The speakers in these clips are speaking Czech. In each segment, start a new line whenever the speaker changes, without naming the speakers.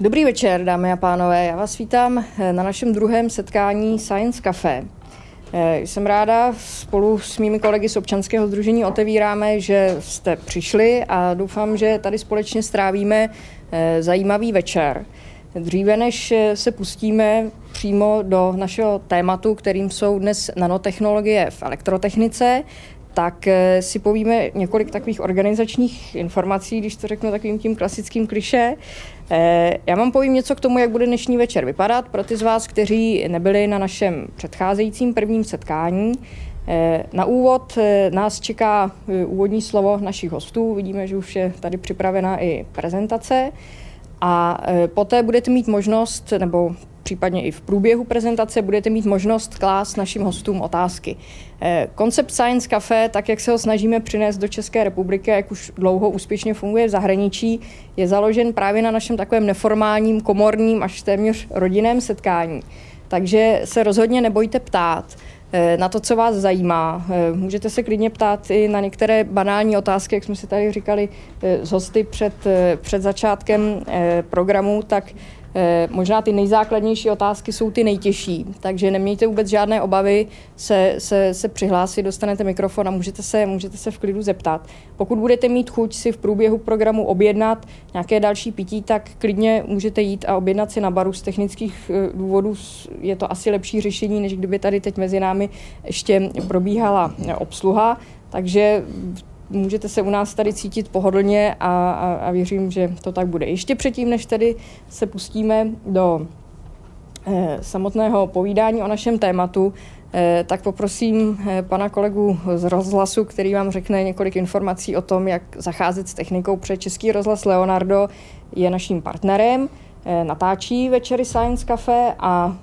dobrý večer, dámy a pánové. Já vás vítám eh, na našem druhém setkání Science Café. Eh, jsem ráda, spolu s mými kolegy z občanského združení otevíráme, že jste přišli a doufám, že tady společně strávíme eh, zajímavý večer. Dříve než se pustíme přímo do našeho tématu, kterým jsou dnes nanotechnologie v elektrotechnice, tak eh, si povíme několik takových organizačních informací, když to řeknu takovým tím klasickým kliše. Eh, já vám povím něco k tomu, jak bude dnešní večer vypadat. Pro ty z vás, kteří nebyli na našem předcházejícím prvním setkání, eh, na úvod nás čeká úvodní slovo našich hostů. Vidíme, že už je tady připravena i prezentace. A poté budete mít možnost, nebo případně i v průběhu prezentace budete mít možnost klást našim hostům otázky. Koncept Science Cafe, tak jak se ho snažíme přinést do České republiky, jak už dlouho úspěšně funguje v zahraničí, je založen právě na našem takovém neformálním, komorním až téměř rodinném setkání. Takže se rozhodně nebojte ptát na to, co vás zajímá. Eh, můžete se klidně ptát i na některé banální otázky, jak jsme si tady říkali z hosty před, před začátkem programu, tak Eh, možná ty nejzákladnější otázky jsou ty nejtěžší, takže nemějte vůbec žádné obavy se, se, se přihlásit, dostanete mikrofon a můžete se, můžete se v klidu zeptat. Pokud budete mít chuť si v průběhu programu objednat nějaké další pití, tak klidně můžete jít a objednat si na baru z technických eh, důvodů. Je to asi lepší řešení, než kdyby tady teď mezi námi ještě probíhala obsluha. Takže můžete se u nás tady cítit pohodlně a, a, a věřím, že to tak bude. Ještě předtím, než tedy se pustíme do eh, samotného povídání o našem tématu, eh, tak poprosím eh, pana kolegu z rozhlasu, který vám řekne několik informací o tom, jak zacházet s technikou, před Český rozhlas Leonardo je naším partnerem, eh, natáčí večery Science Cafe a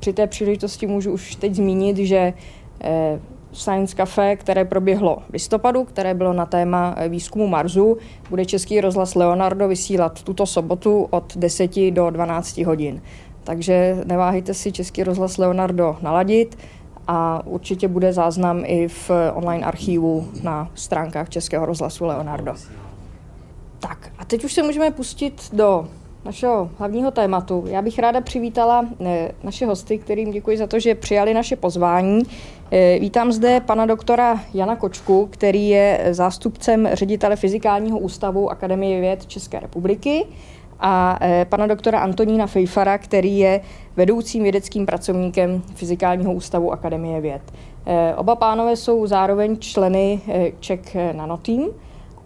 při té příležitosti můžu už teď zmínit, že eh, Science Cafe, které proběhlo v listopadu, které bylo na téma výzkumu Marsu. Bude Český rozhlas Leonardo vysílat tuto sobotu od 10 do 12 hodin. Takže neváhejte si Český rozhlas Leonardo naladit a určitě bude záznam i v online archivu na stránkách Českého rozhlasu Leonardo. Tak a teď už se můžeme pustit do našeho hlavního tématu. Já bych ráda přivítala eh, naše hosty, kterým děkuji za to, že přijali naše pozvání. Eh, vítám zde pana doktora Jana Kočku, který je zástupcem ředitele Fyzikálního ústavu Akademie věd České republiky a eh, pana doktora Antonína Fejfara, který je vedoucím vědeckým pracovníkem Fyzikálního ústavu Akademie věd. Oba pánové jsou zároveň členy Czech Nanoteam,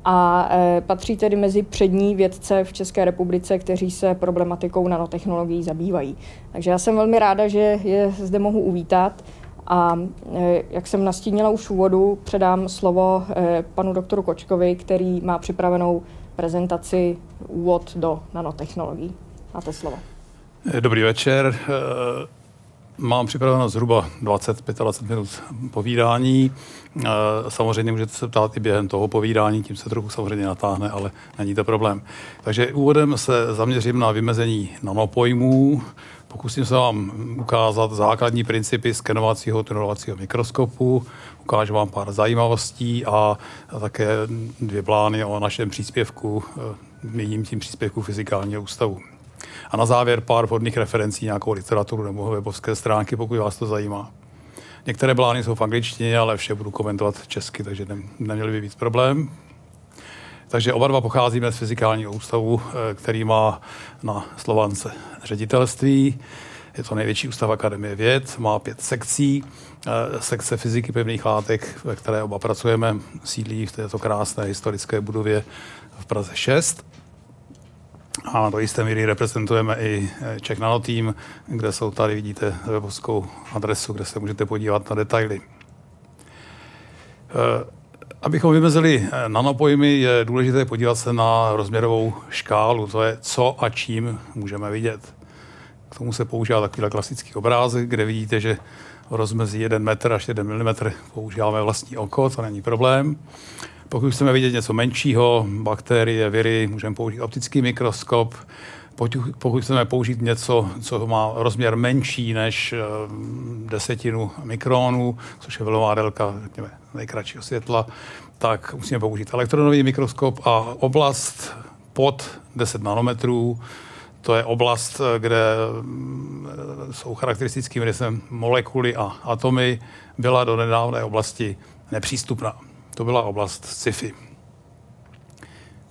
a patří tedy mezi přední vědce v České republice, kteří se problematikou nanotechnologií zabývají. Takže já jsem velmi ráda, že je zde mohu uvítat. A e, jak jsem nastínila už v úvodu, předám slovo e, panu doktoru Kočkovi, který má připravenou prezentaci úvod do nanotechnologií. Máte slovo.
Dobrý večer. Mám připraveno zhruba 20-25 minut povídání. Samozřejmě můžete se ptát i během toho povídání, tím se trochu samozřejmě natáhne, ale není to problém. Takže úvodem se zaměřím na vymezení nanopojmů, Pokusím se vám ukázat základní principy skenovacího tunelovacího mikroskopu, ukážu vám pár zajímavostí a také dvě plány o našem příspěvku, jedním tím příspěvku Fyzikálního ústavu. A na závěr pár vhodných referencí, nějakou literaturu nebo webovské stránky, pokud vás to zajímá. Některé blány jsou v angličtině, ale vše budu komentovat česky, takže ne, neměli by být problém. Takže oba dva pocházíme z fyzikálního ústavu, eh, který má na Slovance ředitelství. Je to největší ústav Akademie věd, má pět sekcí. Eh, sekce fyziky pevných látek, ve které oba pracujeme, sídlí v této krásné historické budově v Praze 6. A do jisté míry reprezentujeme i eh, Czech Nano Team, kde jsou tady, vidíte, webovskou adresu, kde se můžete podívat na detaily. Abychom vymezili eh, nanopojmy, je důležité podívat se na rozměrovou škálu, to je co a čím můžeme vidět. K tomu se používá takový klasický obrázek, kde vidíte, že rozmezí 1 metr až 1 mm používáme vlastní oko, to není problém. Pokud chceme vidět něco menšího, bakterie, viry, můžeme použít optický mikroskop. Pokud chceme použít něco, co má rozměr menší než eh, desetinu mikronu, což je vlnová délka nejkratšího světla, tak musíme použít elektronový mikroskop a oblast pod 10 nanometrů. To je oblast, kde mm, jsou charakteristickým rysem molekuly a atomy, byla do nedávné oblasti nepřístupná. To byla oblast sci-fi.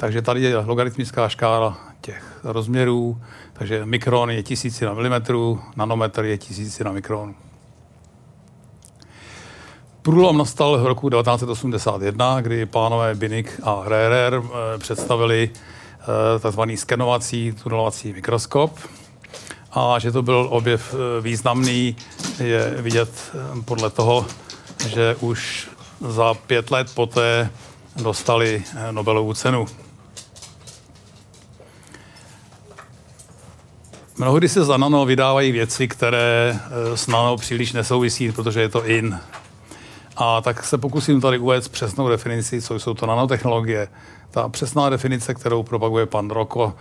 Takže tady je logaritmická škála těch rozměrů, takže mikron je tisíci na milimetru, nanometr je tisíci na mikronu. Průlom nastal v roku 1981, kdy pánové Binik a Rerer eh, představili eh, tzv. skenovací tunelovací mikroskop. A že to byl objev eh, významný, je vidět podle toho, že už za pět let poté dostali Nobelovu cenu. Mnohdy se za nano vydávají věci, které s nano příliš nesouvisí, protože je to in. A tak se pokusím tady uvést přesnou definici, co jsou to nanotechnologie. Ta přesná definice, kterou propaguje pan Roko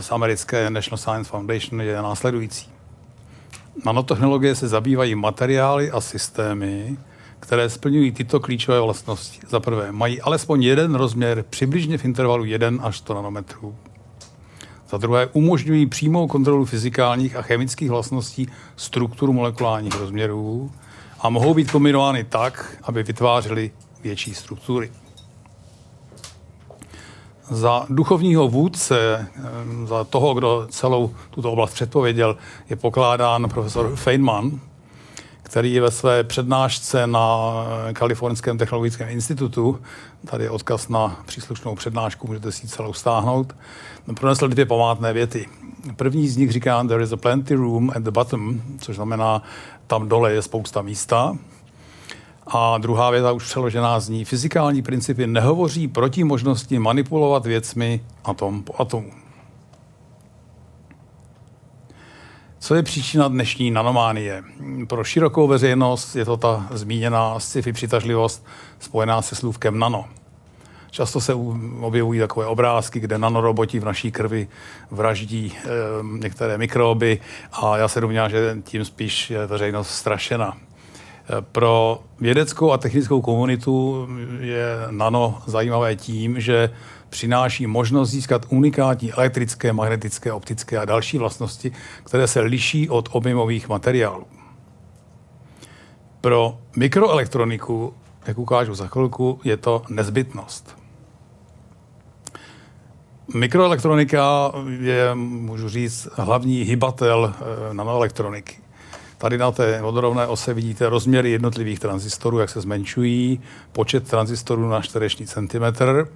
z americké National Science Foundation, je následující. Nanotechnologie se zabývají materiály a systémy, které splňují tyto klíčové vlastnosti. Za prvé, mají alespoň jeden rozměr přibližně v intervalu 1 až 100 nanometrů. Za druhé, umožňují přímou kontrolu fyzikálních a chemických vlastností struktur molekulárních rozměrů a mohou být kombinovány tak, aby vytvářely větší struktury. Za duchovního vůdce, eh, za toho, kdo celou tuto oblast předpověděl, je pokládán profesor Feynman, který je ve své přednášce na Kalifornském technologickém institutu, tady je odkaz na příslušnou přednášku, můžete si celou stáhnout, pronesl dvě památné věty. První z nich říká, there is a plenty room at the bottom, což znamená, tam dole je spousta místa. A druhá věta už přeložená zní, fyzikální principy nehovoří proti možnosti manipulovat věcmi atom po atomu. Co je příčina dnešní nanománie? Pro širokou veřejnost je to ta zmíněná sci-fi přitažlivost spojená se slůvkem nano. Často se objevují takové obrázky, kde nanoroboti v naší krvi vraždí e, některé mikroby a já se domnívám, že tím spíš je veřejnost strašena. Eh, pro vědeckou a technickou komunitu je nano zajímavé tím, že přináší možnost získat unikátní elektrické, magnetické, optické a další vlastnosti, které se liší od objemových materiálů. Pro mikroelektroniku, jak ukážu za chvilku, je to nezbytnost. Mikroelektronika je, můžu říct, hlavní hybatel eh, nanoelektroniky. Tady na té vodorovné ose vidíte rozměry jednotlivých tranzistorů, jak se zmenšují, počet tranzistorů na čtvereční centimetr.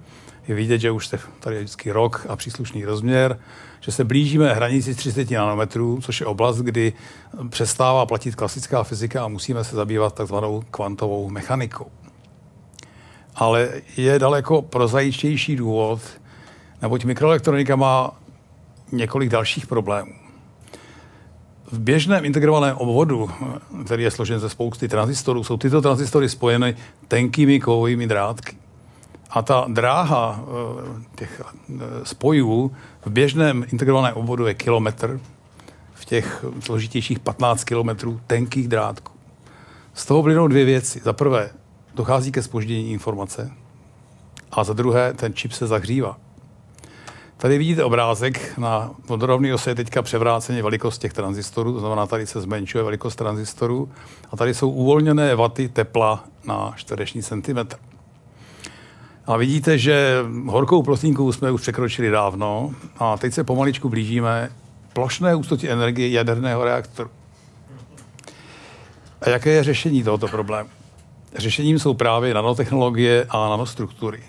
Je vidět, že už jste tady je vždycky rok a příslušný rozměr, že se blížíme hranici 30 nanometrů, což je oblast, kdy přestává platit klasická fyzika a musíme se zabývat takzvanou kvantovou mechanikou. Ale je daleko prozaičtější důvod, neboť mikroelektronika má několik dalších problémů. V běžném integrovaném obvodu, který je složen ze spousty tranzistorů, jsou tyto tranzistory spojeny tenkými kovovými drátky. A ta dráha eh, těch eh, spojů v běžném integrovaném obvodu je kilometr, v těch složitějších 15 kilometrů tenkých drátků. Z toho plynou dvě věci. Za prvé, dochází ke spoždění informace a za druhé, ten čip se zahřívá. Tady vidíte obrázek na vodorovný ose je teďka převráceně velikost těch tranzistorů, to znamená, tady se zmenšuje velikost tranzistorů a tady jsou uvolněné vaty tepla na čtvereční centimetr. A vidíte, že horkou plotínku jsme už překročili dávno a teď se pomaličku blížíme plošné hustotě energie jaderného reaktoru. A jaké je řešení tohoto problému? Řešením jsou právě nanotechnologie a nanostruktury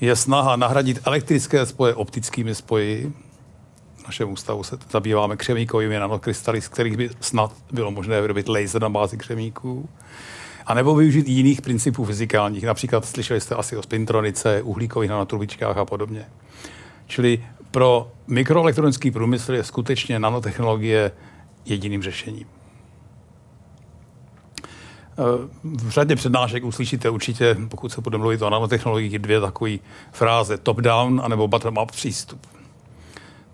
je snaha nahradit elektrické spoje optickými spoji. V našem ústavu se zabýváme křemíkovými nanokrystaly, z kterých by snad bylo možné vyrobit laser na bázi křemíků. A nebo využít jiných principů fyzikálních. Například slyšeli jste asi o spintronice, uhlíkových nanotrubičkách a podobně. Čili pro mikroelektronický průmysl je skutečně nanotechnologie jediným řešením. V řadě přednášek uslyšíte určitě, pokud se bude mluvit o nanotechnologiích, dvě takové fráze top-down anebo bottom-up přístup.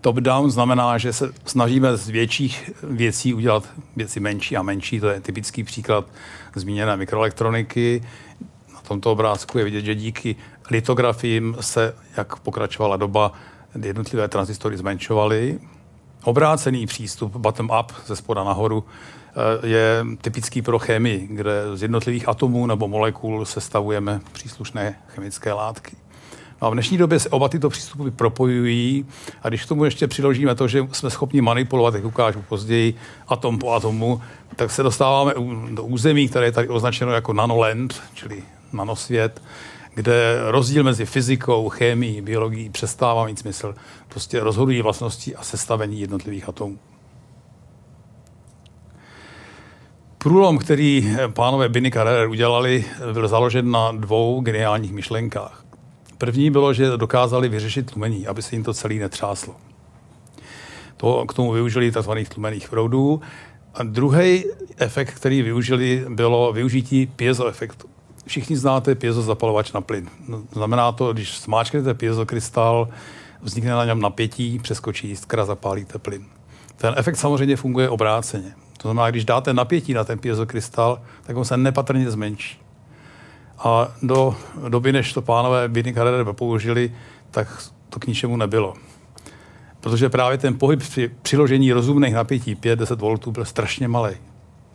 Top-down znamená, že se snažíme z větších věcí udělat věci menší a menší. To je typický příklad zmíněné mikroelektroniky. Na tomto obrázku je vidět, že díky litografiím se, jak pokračovala doba, jednotlivé transistory zmenšovaly. Obrácený přístup bottom-up ze spoda nahoru eh, je typický pro chemii, kde z jednotlivých atomů nebo molekul sestavujeme příslušné chemické látky. No a v dnešní době se oba tyto přístupy propojují a když k tomu ještě přiložíme to, že jsme schopni manipulovat, jak ukážu později, atom po atomu, tak se dostáváme do území, které je tady označeno jako nanoland, čili nanosvět, kde rozdíl mezi fyzikou, chemií, biologií přestává mít smysl. Prostě rozhodují vlastnosti a sestavení jednotlivých atomů. Průlom, který pánové Binny Carrer udělali, byl založen na dvou geniálních myšlenkách. První bylo, že dokázali vyřešit tlumení, aby se jim to celý netřáslo. To, k tomu využili tzv. tlumených proudů. A druhý efekt, který využili, bylo využití piezoefektu. Všichni znáte piezo zapalovač na plyn. No, znamená to, když smáčknete piezokrystal, vznikne na něm napětí, přeskočí jiskra, zapálíte plyn. Ten efekt samozřejmě funguje obráceně. To znamená, když dáte napětí na ten piezokrystal, tak on se nepatrně zmenší. A do doby, než to pánové Bidny Carrere použili, tak to k ničemu nebylo. Protože právě ten pohyb při přiložení rozumných napětí 5-10 V byl strašně malý.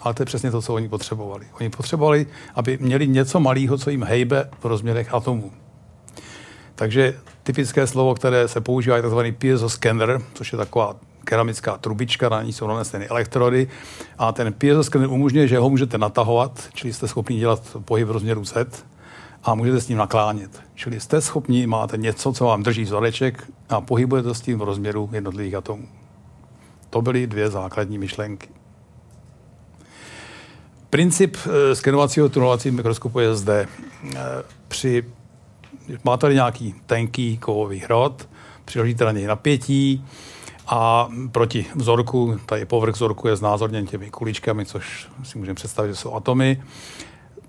Ale to je přesně to, co oni potřebovali. Oni potřebovali, aby měli něco malého, co jim hejbe v rozměrech atomů. Takže typické slovo, které se používá, je tzv. piezoscanner, což je taková keramická trubička, na ní jsou naneseny elektrody a ten piezoscanner umožňuje, že ho můžete natahovat, čili jste schopni dělat pohyb v rozměru Z a můžete s ním naklánět. Čili jste schopni, máte něco, co vám drží vzoreček a pohybujete s tím v rozměru jednotlivých atomů. To byly dvě základní myšlenky. Princip eh, skenovacího tunelovacího mikroskopu je zde. Eh, při, máte tady nějaký tenký kovový hrot, přiložíte na něj napětí, a proti vzorku, tady povrch vzorku je znázorněn těmi kuličkami, což si můžeme představit, že jsou atomy.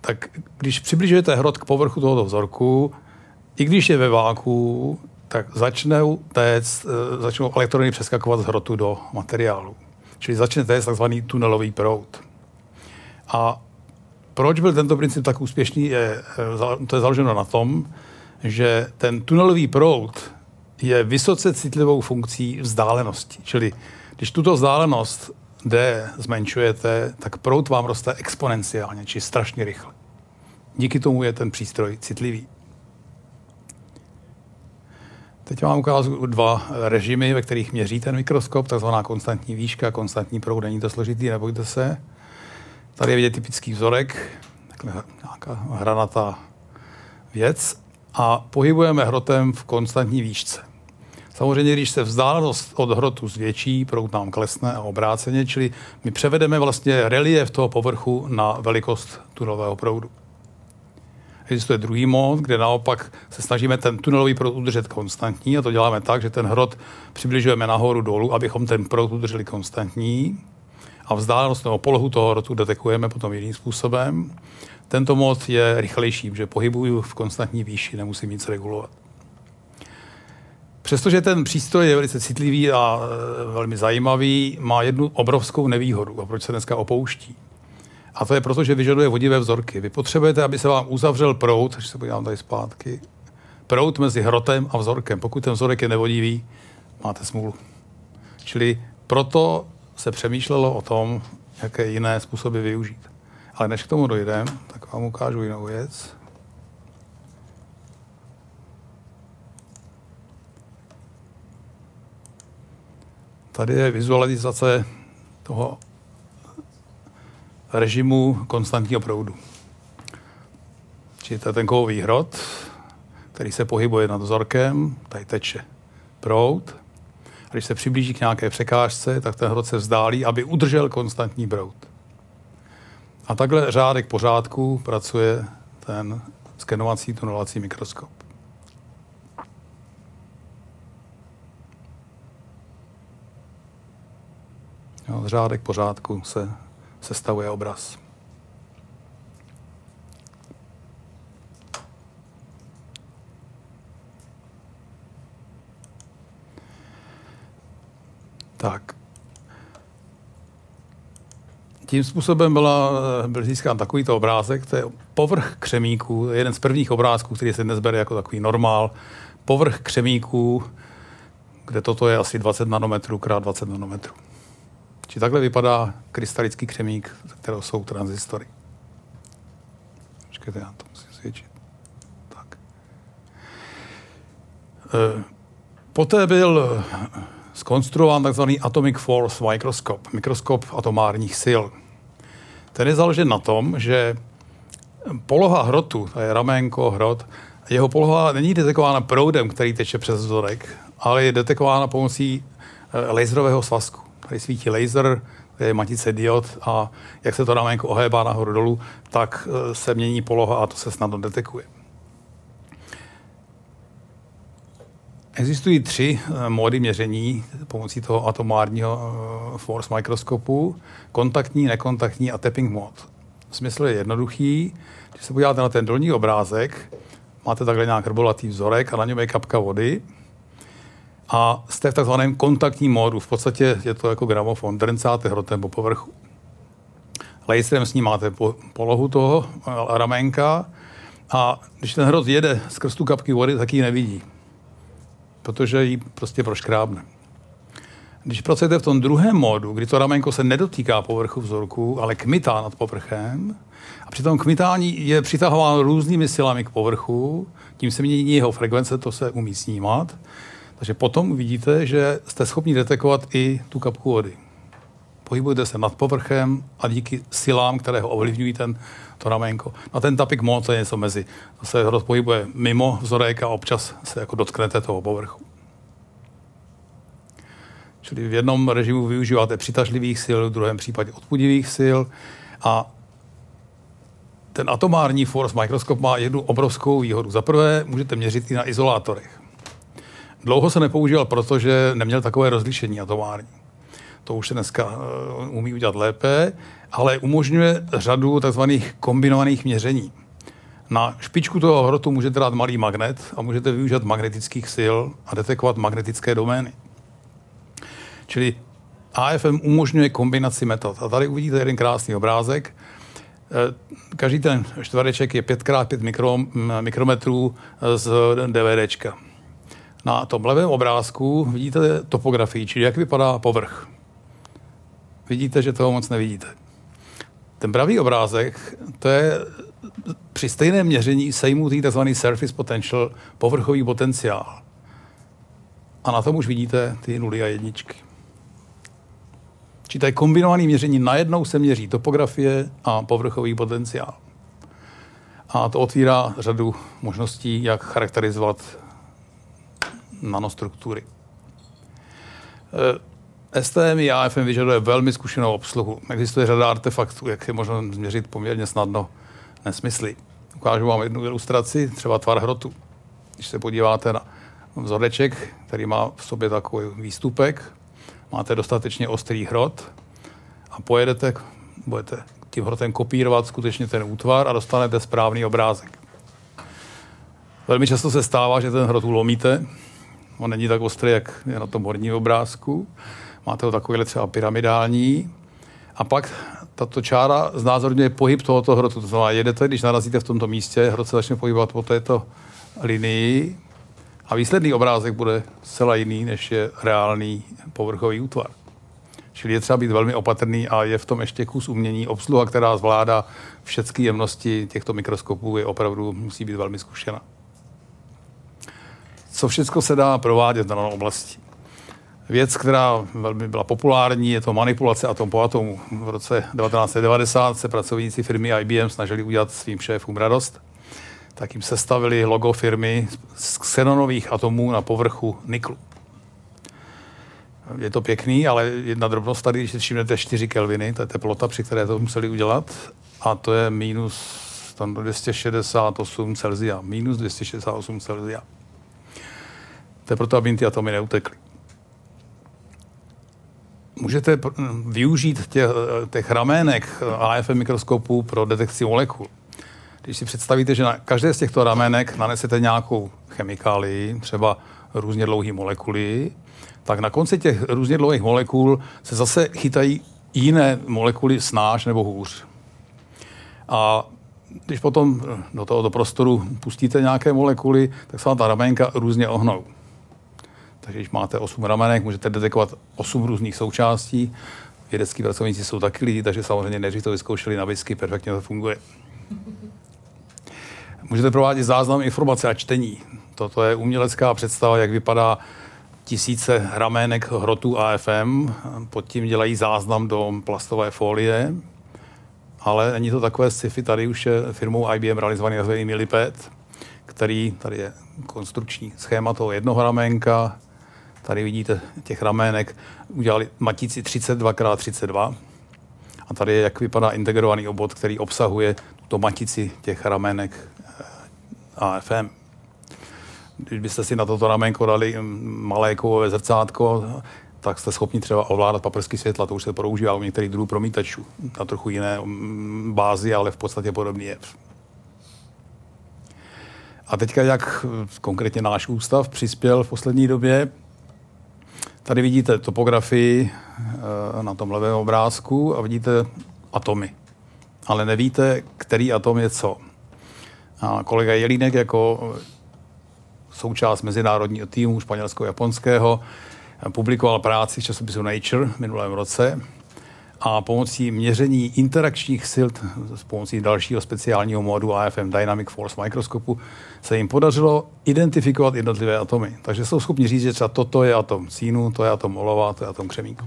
Tak když přibližujete hrot k povrchu tohoto vzorku, i když je ve váku, tak začnou, téct, eh, začnou elektrony přeskakovat z hrotu do materiálu. Čili začne téct takzvaný tunelový proud. A proč byl tento princip tak úspěšný, je, eh, to je založeno na tom, že ten tunelový proud je vysoce citlivou funkcí vzdálenosti. Čili když tuto vzdálenost D zmenšujete, tak prout vám roste exponenciálně, či strašně rychle. Díky tomu je ten přístroj citlivý. Teď vám ukážu dva režimy, ve kterých měří ten mikroskop, takzvaná konstantní výška, konstantní proud, není to složitý, nebojte se. Tady je vidět typický vzorek, takhle nějaká hranatá věc a pohybujeme hrotem v konstantní výšce. Samozřejmě, když se vzdálenost od hrotu zvětší, proud nám klesne a obráceně, čili my převedeme vlastně relief toho povrchu na velikost tunelového proudu. Existuje druhý mod, kde naopak se snažíme ten tunelový proud udržet konstantní a to děláme tak, že ten hrot přibližujeme nahoru dolů, abychom ten proud udrželi konstantní a vzdálenost nebo polohu toho hrotu detekujeme potom jiným způsobem. Tento mod je rychlejší, že pohybuju v konstantní výši, nemusím nic regulovat. Přestože ten přístroj je velice citlivý a e, velmi zajímavý, má jednu obrovskou nevýhodu, a proč se dneska opouští. A to je proto, že vyžaduje vodivé vzorky. Vy potřebujete, aby se vám uzavřel prout, když se podívám tady zpátky, prout mezi hrotem a vzorkem. Pokud ten vzorek je nevodivý, máte smůlu. Čili proto se přemýšlelo o tom, jaké jiné způsoby využít. Ale než k tomu dojdem, tak vám ukážu jinou věc. Tady je vizualizace toho režimu konstantního proudu. Čili to je ten kovový hrot, který se pohybuje nad vzorkem, tady teče proud. A když se přiblíží k nějaké překážce, tak ten hrot se vzdálí, aby udržel konstantní proud. A takhle řádek pořádku pracuje ten skenovací tunelovací mikroskop. Jo, řádek pořádku se sestavuje obraz. Tak. Tím způsobem byla, byl získán takovýto obrázek, to je povrch křemíků, jeden z prvních obrázků, který se dnes bere jako takový normál. Povrch křemíků kde toto je asi 20 nanometrů krát 20 nanometrů. Či takhle vypadá krystalický křemík, ze kterého jsou transistory. Počkejte, já to musím svědčit. Tak. E, poté byl skonstruován tzv. Atomic Force Microscope, mikroskop atomárních sil. Ten je založen na tom, že poloha hrotu, to je raménko, hrot, jeho poloha není detekována proudem, který teče přes vzorek, ale je detekována pomocí eh, laserového svazku. Tady svítí laser, je matice diod a jak se to raménko ohébá nahoru dolů, tak eh, se mění poloha a to se snadno detekuje. Existují tři eh, módy měření pomocí toho atomárního force mikroskopu. Kontaktní, nekontaktní a tapping mod. Smysl je jednoduchý. Když se podíváte na ten dolní obrázek, máte takhle nějak rbolatý vzorek a na něm je kapka vody a jste v takzvaném kontaktním módu. V podstatě je to jako gramofon, drncáte hrotem po povrchu. Laserem snímáte po, polohu toho ramenka a když ten hrot jede skrz tu kapky vody, tak ji nevidí, protože ji prostě proškrábne. Když pracujete v tom druhém módu, kdy to ramenko se nedotýká povrchu vzorku, ale kmitá nad povrchem, a při tom kmitání je přitahováno různými silami k povrchu, tím se mění jeho frekvence, to se umí snímat. Takže potom uvidíte, že jste schopni detekovat i tu kapku vody. Pohybujete se nad povrchem a díky silám, které ho ovlivňují ten, to ramenko. Na ten tapik moc je něco mezi. To se pohybuje mimo vzorek a občas se jako dotknete toho povrchu. Čili v jednom režimu využíváte přitažlivých sil, v druhém případě odpudivých sil a ten atomární force mikroskop má jednu obrovskou výhodu. Za prvé můžete měřit i na izolátorech. Dlouho se nepoužíval, protože neměl takové rozlišení atomární. To už se dneska uh, umí udělat lépe, ale umožňuje řadu tzv. kombinovaných měření. Na špičku toho hrotu můžete dát malý magnet a můžete využít magnetických sil a detekovat magnetické domény. Čili AFM umožňuje kombinaci metod. A tady uvidíte jeden krásný obrázek. Eh, každý ten čtvereček je 5x5 mikro, mikrometrů z DVDčka. Na tom levém obrázku vidíte topografii, čili jak vypadá povrch. Vidíte, že toho moc nevidíte. Ten pravý obrázek, to je při stejném měření sejmutý tzv. surface potential, povrchový potenciál. A na tom už vidíte ty nuly a jedničky. Či je kombinované měření. Najednou se měří topografie a povrchový potenciál. A to otvírá řadu možností, jak charakterizovat nanostruktury. Eh, STM i AFM vyžaduje velmi zkušenou obsluhu. Existuje řada artefaktů, jak je možno změřit poměrně snadno nesmysly. Ukážu vám jednu ilustraci, třeba tvar hrotu. Když se podíváte na vzoreček, který má v sobě takový výstupek, máte dostatečně ostrý hrot a pojedete, budete tím hrotem kopírovat skutečně ten útvar a dostanete správný obrázek. Velmi často se stává, že ten hrot ulomíte. On není tak ostrý, jak je na tom horním obrázku. Máte ho takovýhle třeba pyramidální. A pak tato čára znázorňuje pohyb tohoto hrotu. To znamená, jedete, když narazíte v tomto místě, hrot se začne pohybovat po této linii a výsledný obrázek bude zcela jiný, než je reálný povrchový útvar. Čili je třeba být velmi opatrný a je v tom ještě kus umění. Obsluha, která zvládá všechny jemnosti těchto mikroskopů, je opravdu musí být velmi zkušená. Co všechno se dá provádět v danou oblasti? Věc, která velmi byla populární, je to manipulace atom po atomu. V roce 1990 se pracovníci firmy IBM snažili udělat svým šéfům radost tak jim sestavili logo firmy z xenonových atomů na povrchu niklu. Je to pěkný, ale jedna drobnost tady, když všimnete 4 kelviny, to je teplota, při které to museli udělat, a to je minus tam 268 Celsia. Minus 268 Celsia. To je proto, aby ty atomy neutekly. Můžete využít těch, těch ramének AFM mikroskopů pro detekci molekul. Když si představíte, že na každé z těchto ramenek nanesete nějakou chemikálii, třeba různě dlouhé molekuly, tak na konci těch různě dlouhých molekul se zase chytají jiné molekuly snáš nebo hůř. A když potom do tohoto prostoru pustíte nějaké molekuly, tak se vám ta ramenka různě ohnou. Takže když máte 8 ramenek, můžete detekovat 8 různých součástí. Vědecký pracovníci jsou taky lidi, takže samozřejmě než to vyzkoušeli na whisky, perfektně to funguje. Můžete provádět záznam informace a čtení. Toto je umělecká představa, jak vypadá tisíce ramének hrotů AFM. Pod tím dělají záznam do plastové folie. Ale není to takové sci-fi, tady už je firmou IBM realizovaný nazvaný Millipede, který, tady je konstrukční schéma toho jednoho ramenka, tady vidíte těch ramének, udělali matici 32x32 a tady je, jak vypadá integrovaný obvod, který obsahuje tuto matici těch ramének eh, AFM. Když byste si na toto ramenko dali malé kovové zrcátko, tak jste schopni třeba ovládat paprsky světla, to už se používá u některých druhů promítačů na trochu jiné mm, bázi, ale v podstatě podobný jev. A teďka, jak konkrétně náš ústav přispěl v poslední době, tady vidíte topografii eh, na tom levém obrázku a vidíte atomy. Ale nevíte, který atom je co. A kolega Jelínek jako součást mezinárodního týmu španělsko-japonského publikoval práci v časopisu Nature v minulém roce a pomocí měření interakčních sil s pomocí dalšího speciálního modu AFM Dynamic Force mikroskopu se jim podařilo identifikovat jednotlivé atomy. Takže jsou schopni říct, že třeba toto je atom cínu, to je atom olova, to je atom křemíku.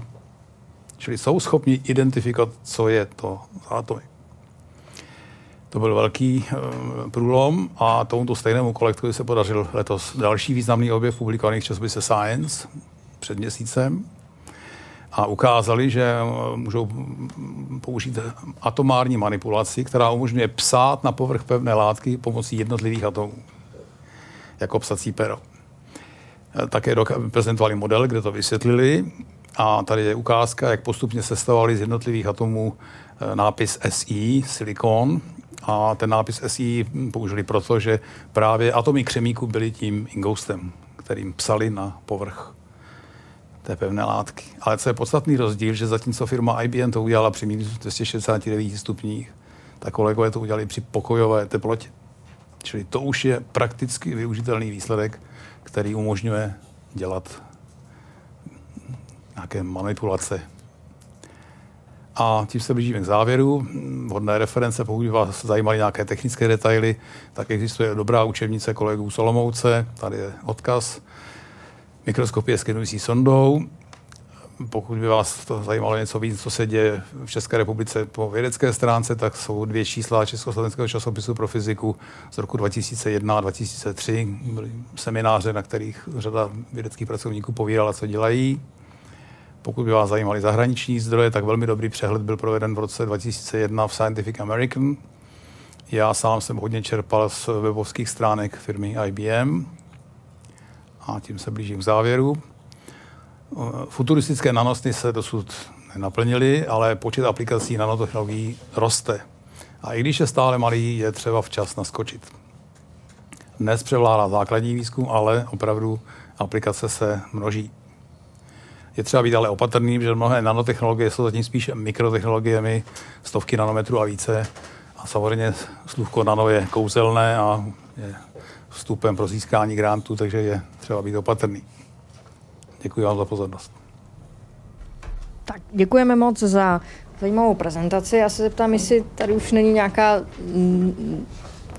Čili jsou schopni identifikovat, co je to za atomy. To byl velký uh, průlom a tomuto stejnému kolektivu se podařil letos další významný objev publikovaný v časopise Science před měsícem a ukázali, že eh, můžou použít atomární manipulaci, která umožňuje psát na povrch pevné látky pomocí jednotlivých atomů, jako psací pero. Eh, také prezentovali model, kde to vysvětlili a tady je ukázka, jak postupně sestavovali z jednotlivých atomů eh, nápis SI, silikon, a ten nápis SI použili proto, že právě atomy křemíku byly tím ingoustem, kterým psali na povrch té pevné látky. Ale co je podstatný rozdíl, že zatímco firma IBM to udělala při minus 269 stupních, tak kolegové to udělali při pokojové teplotě. Čili to už je prakticky využitelný výsledek, který umožňuje dělat nějaké manipulace. A tím se blížíme k závěru. Vhodné reference, pokud vás zajímaly nějaké technické detaily, tak existuje dobrá učebnice kolegů Solomouce, tady je odkaz mikroskopie skenující sondou. Pokud by vás to zajímalo něco víc, co se děje v České republice po vědecké stránce, tak jsou dvě čísla Československého časopisu pro fyziku z roku 2001 a 2003. Byly semináře, na kterých řada vědeckých pracovníků povídala, co dělají. Pokud by vás zajímaly zahraniční zdroje, tak velmi dobrý přehled byl proveden v roce 2001 v Scientific American. Já sám jsem hodně čerpal z webovských stránek firmy IBM, a tím se blížím k závěru. Futuristické nanosny se dosud nenaplnily, ale počet aplikací nanotechnologií roste. A i když je stále malý, je třeba včas naskočit. Dnes převládá základní výzkum, ale opravdu aplikace se množí. Je třeba být ale opatrný, že mnohé nanotechnologie jsou zatím spíše mikrotechnologiemi, stovky nanometrů a více. A samozřejmě slůvko nano je kouzelné a je vstupem pro získání grantu, takže je třeba být opatrný. Děkuji vám za pozornost.
Tak děkujeme moc za zajímavou prezentaci. Já se zeptám, jestli tady už není nějaká mm,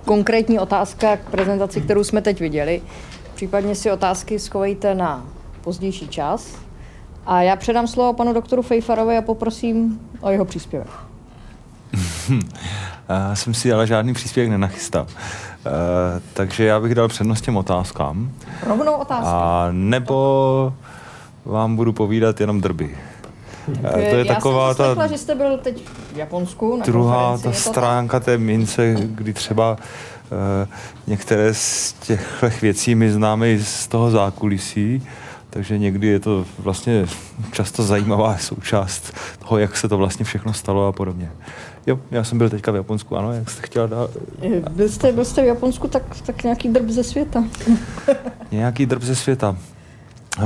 konkrétní otázka k prezentaci, kterou jsme teď viděli. Případně si otázky schovejte na pozdější čas. A já předám slovo panu doktoru Fejfarovi a poprosím o jeho příspěvek.
Já jsem si ale žádný příspěvek nenachystal. Uh, takže já bych dal přednost těm otázkám.
Rovnou otázky.
A nebo vám budu povídat jenom drby.
Uh, to je já taková jsem ta... že jste byl teď v Japonsku na
Druhá ta stránka té mince, kdy třeba uh, některé z těch věcí my známe i z toho zákulisí, takže někdy je to vlastně často zajímavá součást toho, jak se to vlastně všechno stalo a podobně. Jo, já jsem byl teďka v Japonsku, ano, jak jste chtěla dát.
Byl jste, byl jste v Japonsku, tak, tak nějaký drb ze světa.
nějaký drb ze světa. Uh,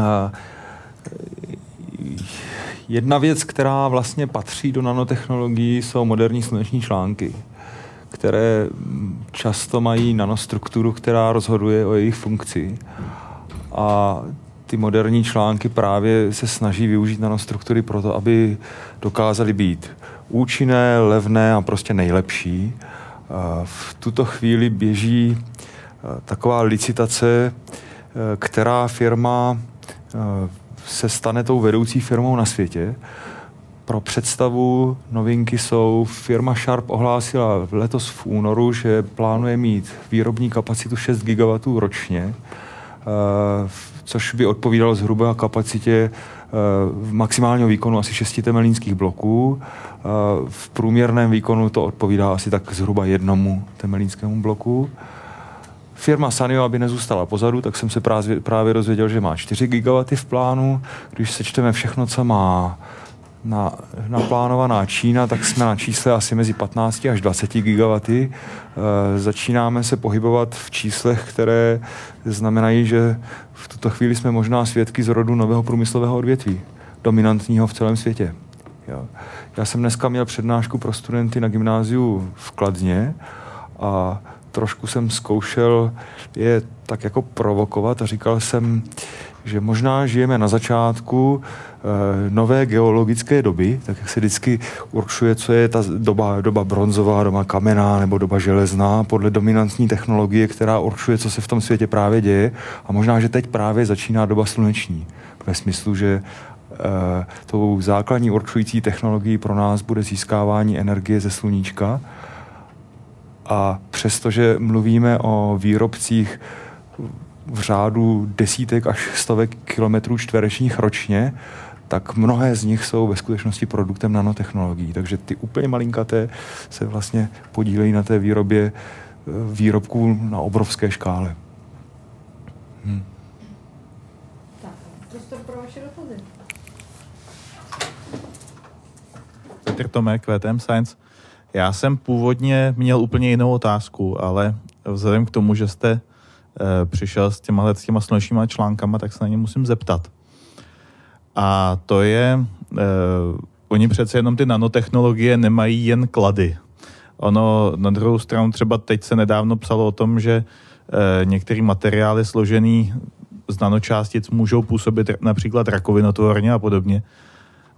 jedna věc, která vlastně patří do nanotechnologií, jsou moderní sluneční články, které často mají nanostrukturu, která rozhoduje o jejich funkci. A ty moderní články právě se snaží využít nanostruktury pro to, aby dokázaly být účinné, levné a prostě nejlepší. V tuto chvíli běží taková licitace, která firma se stane tou vedoucí firmou na světě. Pro představu novinky jsou, firma Sharp ohlásila letos v únoru, že plánuje mít výrobní kapacitu 6 GW ročně, což by odpovídalo zhruba kapacitě v maximálního výkonu asi 6 temelínských bloků. V průměrném výkonu to odpovídá asi tak zhruba jednomu temelínskému bloku. Firma Sanyo, aby nezůstala pozadu, tak jsem se právě, rozvěděl, že má 4 GW v plánu. Když sečteme všechno, co má na, naplánovaná Čína, tak jsme na čísle asi mezi 15 až 20 GW. E, začínáme se pohybovat v číslech, které znamenají, že v tuto chvíli jsme možná svědky z rodu nového průmyslového odvětví, dominantního v celém světě. Jo. Já jsem dneska měl přednášku pro studenty na gymnáziu v Kladně a trošku jsem zkoušel je tak jako provokovat a říkal jsem, že možná žijeme na začátku e, nové geologické doby, tak jak se vždycky určuje, co je ta doba, doba bronzová, doba kamenná nebo doba železná, podle dominantní technologie, která určuje, co se v tom světě právě děje. A možná, že teď právě začíná doba sluneční. Ve smyslu, že e, tou základní určující technologií pro nás bude získávání energie ze sluníčka. A přestože mluvíme o výrobcích v řádu desítek až stovek kilometrů čtverečních ročně, tak mnohé z nich jsou ve skutečnosti produktem nanotechnologií. Takže ty úplně malinkaté se vlastně podílejí na té výrobě eh, výrobků na obrovské škále.
Tak, prostor pro vaše dotazy.
Petr Tomek, VTM Science. Já jsem původně měl úplně jinou otázku, ale vzhledem k tomu, že jste přišel s těma, s těma slunečníma článkama, tak se na ně musím zeptat. A to je, e, oni přece jenom ty nanotechnologie nemají jen klady. Ono na druhou stranu třeba teď se nedávno psalo o tom, že e, některé materiály složený z nanočástic můžou působit například rakovinotvorně a podobně.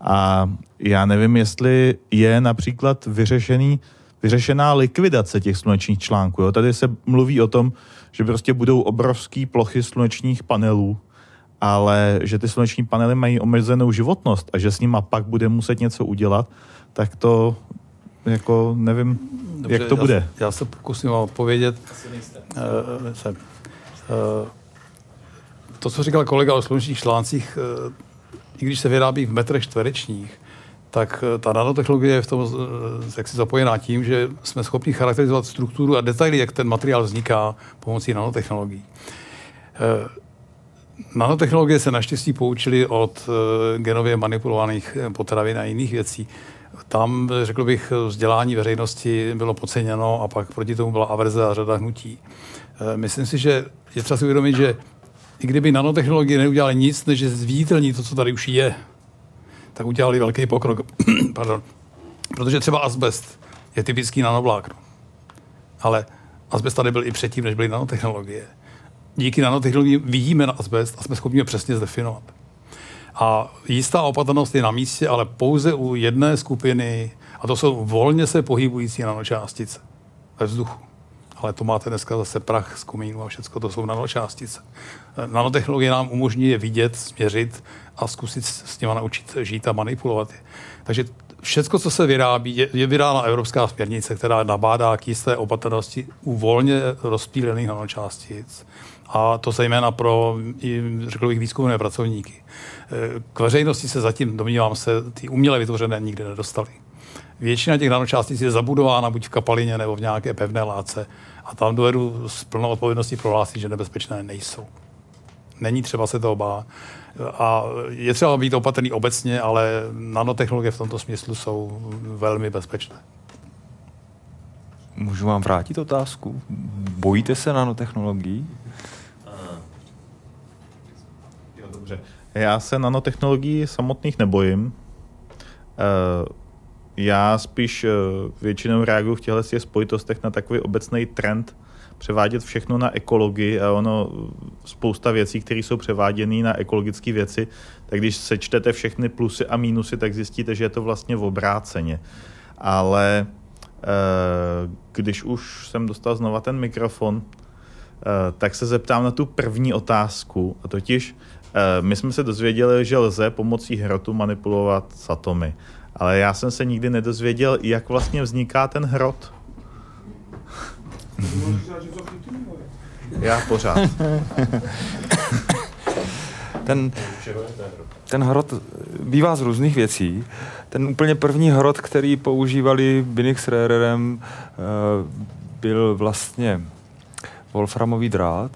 A já nevím, jestli je například vyřešený, vyřešená likvidace těch slunečních článků. Jo? Tady se mluví o tom, že prostě budou obrovské plochy slunečních panelů, ale že ty sluneční panely mají omezenou životnost a že s nima pak bude muset něco udělat, tak to jako nevím, Dobře, jak to
já,
bude.
Já se pokusím vám odpovědět. Uh. Uh, to, co říkal kolega o slunečních článcích, uh, i když se vyrábí v metrech čtverečních, tak eh, ta nanotechnologie je v tom eh, jak si zapojená tím, že jsme schopni charakterizovat strukturu a detaily, jak ten materiál vzniká pomocí nanotechnologií. Eh, nanotechnologie se naštěstí poučily od genově manipulovaných potravin a jiných věcí. Tam, řekl bych, vzdělání veřejnosti bylo podceněno a pak proti tomu byla averze a řada hnutí. Myslím si, že je třeba si uvědomit, že i kdyby nanotechnologie neudělaly nic, než zviditelní to, co tady už je, tak udělali velký pokrok. Pardon. Protože třeba asbest je typický nanovlákno. Ale asbest tady byl i předtím, než byly nanotechnologie. Díky nanotechnologii vidíme na asbest a jsme schopni ho přesně zdefinovat. A jistá opatrnost je na místě, ale pouze u jedné skupiny, a to jsou volně se pohybující nanočástice ve vzduchu ale to máte dneska zase prach z komínu a všechno to jsou nanočástice. Nanotechnologie nám umožní je vidět, směřit a zkusit s nimi naučit žít a manipulovat je. Takže všechno, co se vyrábí, je, je vydána evropská směrnice, která nabádá k jisté opatrnosti u volně rozpílených nanočástic. A to zejména pro, řekl bych, výzkumné pracovníky. K veřejnosti se zatím, domnívám se, ty uměle vytvořené nikdy nedostali. Většina těch nanočástic je zabudována buď v kapalině nebo v nějaké pevné látce a tam dovedu s plnou odpovědností prohlásit, že nebezpečné nejsou. Není třeba se toho bát. A je třeba být opatrný obecně, ale nanotechnologie v tomto smyslu jsou velmi bezpečné.
Můžu vám vrátit otázku? Bojíte se nanotechnologií?
Jo, dobře. Já se nanotechnologií samotných nebojím. Uh, já spíš eh, většinou reaguju v těchto těch spojitostech na takový obecný trend převádět všechno na ekologii a ono spousta věcí, které jsou převáděné na ekologické věci, tak když sečtete všechny plusy a mínusy, tak zjistíte, že je to vlastně v obráceně. Ale eh, když už jsem dostal znova ten mikrofon, eh, tak se zeptám na tu první otázku, a totiž eh, my jsme se dozvěděli, že lze pomocí hrotu manipulovat s atomy. Ale já jsem se nikdy nedozvěděl, jak vlastně vzniká ten hrot. Já pořád.
ten, ten hrot bývá z různých věcí. Ten úplně první hrot, který používali Binik s Rererem, eh, byl vlastně wolframový drát,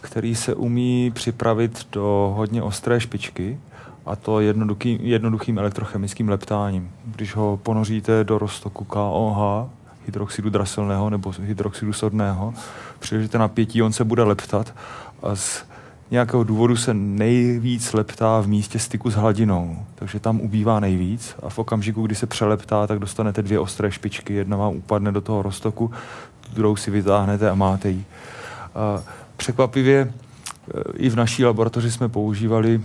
který se umí připravit do hodně ostré špičky a to jednoduchý, jednoduchým elektrochemickým leptáním. Když ho ponoříte do roztoku KOH, hydroxidu draselného nebo hydroxidu sodného, přiložíte napětí, on se bude leptat a z nějakého důvodu se nejvíc leptá v místě styku s hladinou, takže tam ubývá nejvíc a v okamžiku, kdy se přeleptá, tak dostanete dvě ostré špičky, jedna vám upadne do toho roztoku, druhou si vytáhnete a máte ji. A překvapivě e, i v naší laboratoři jsme používali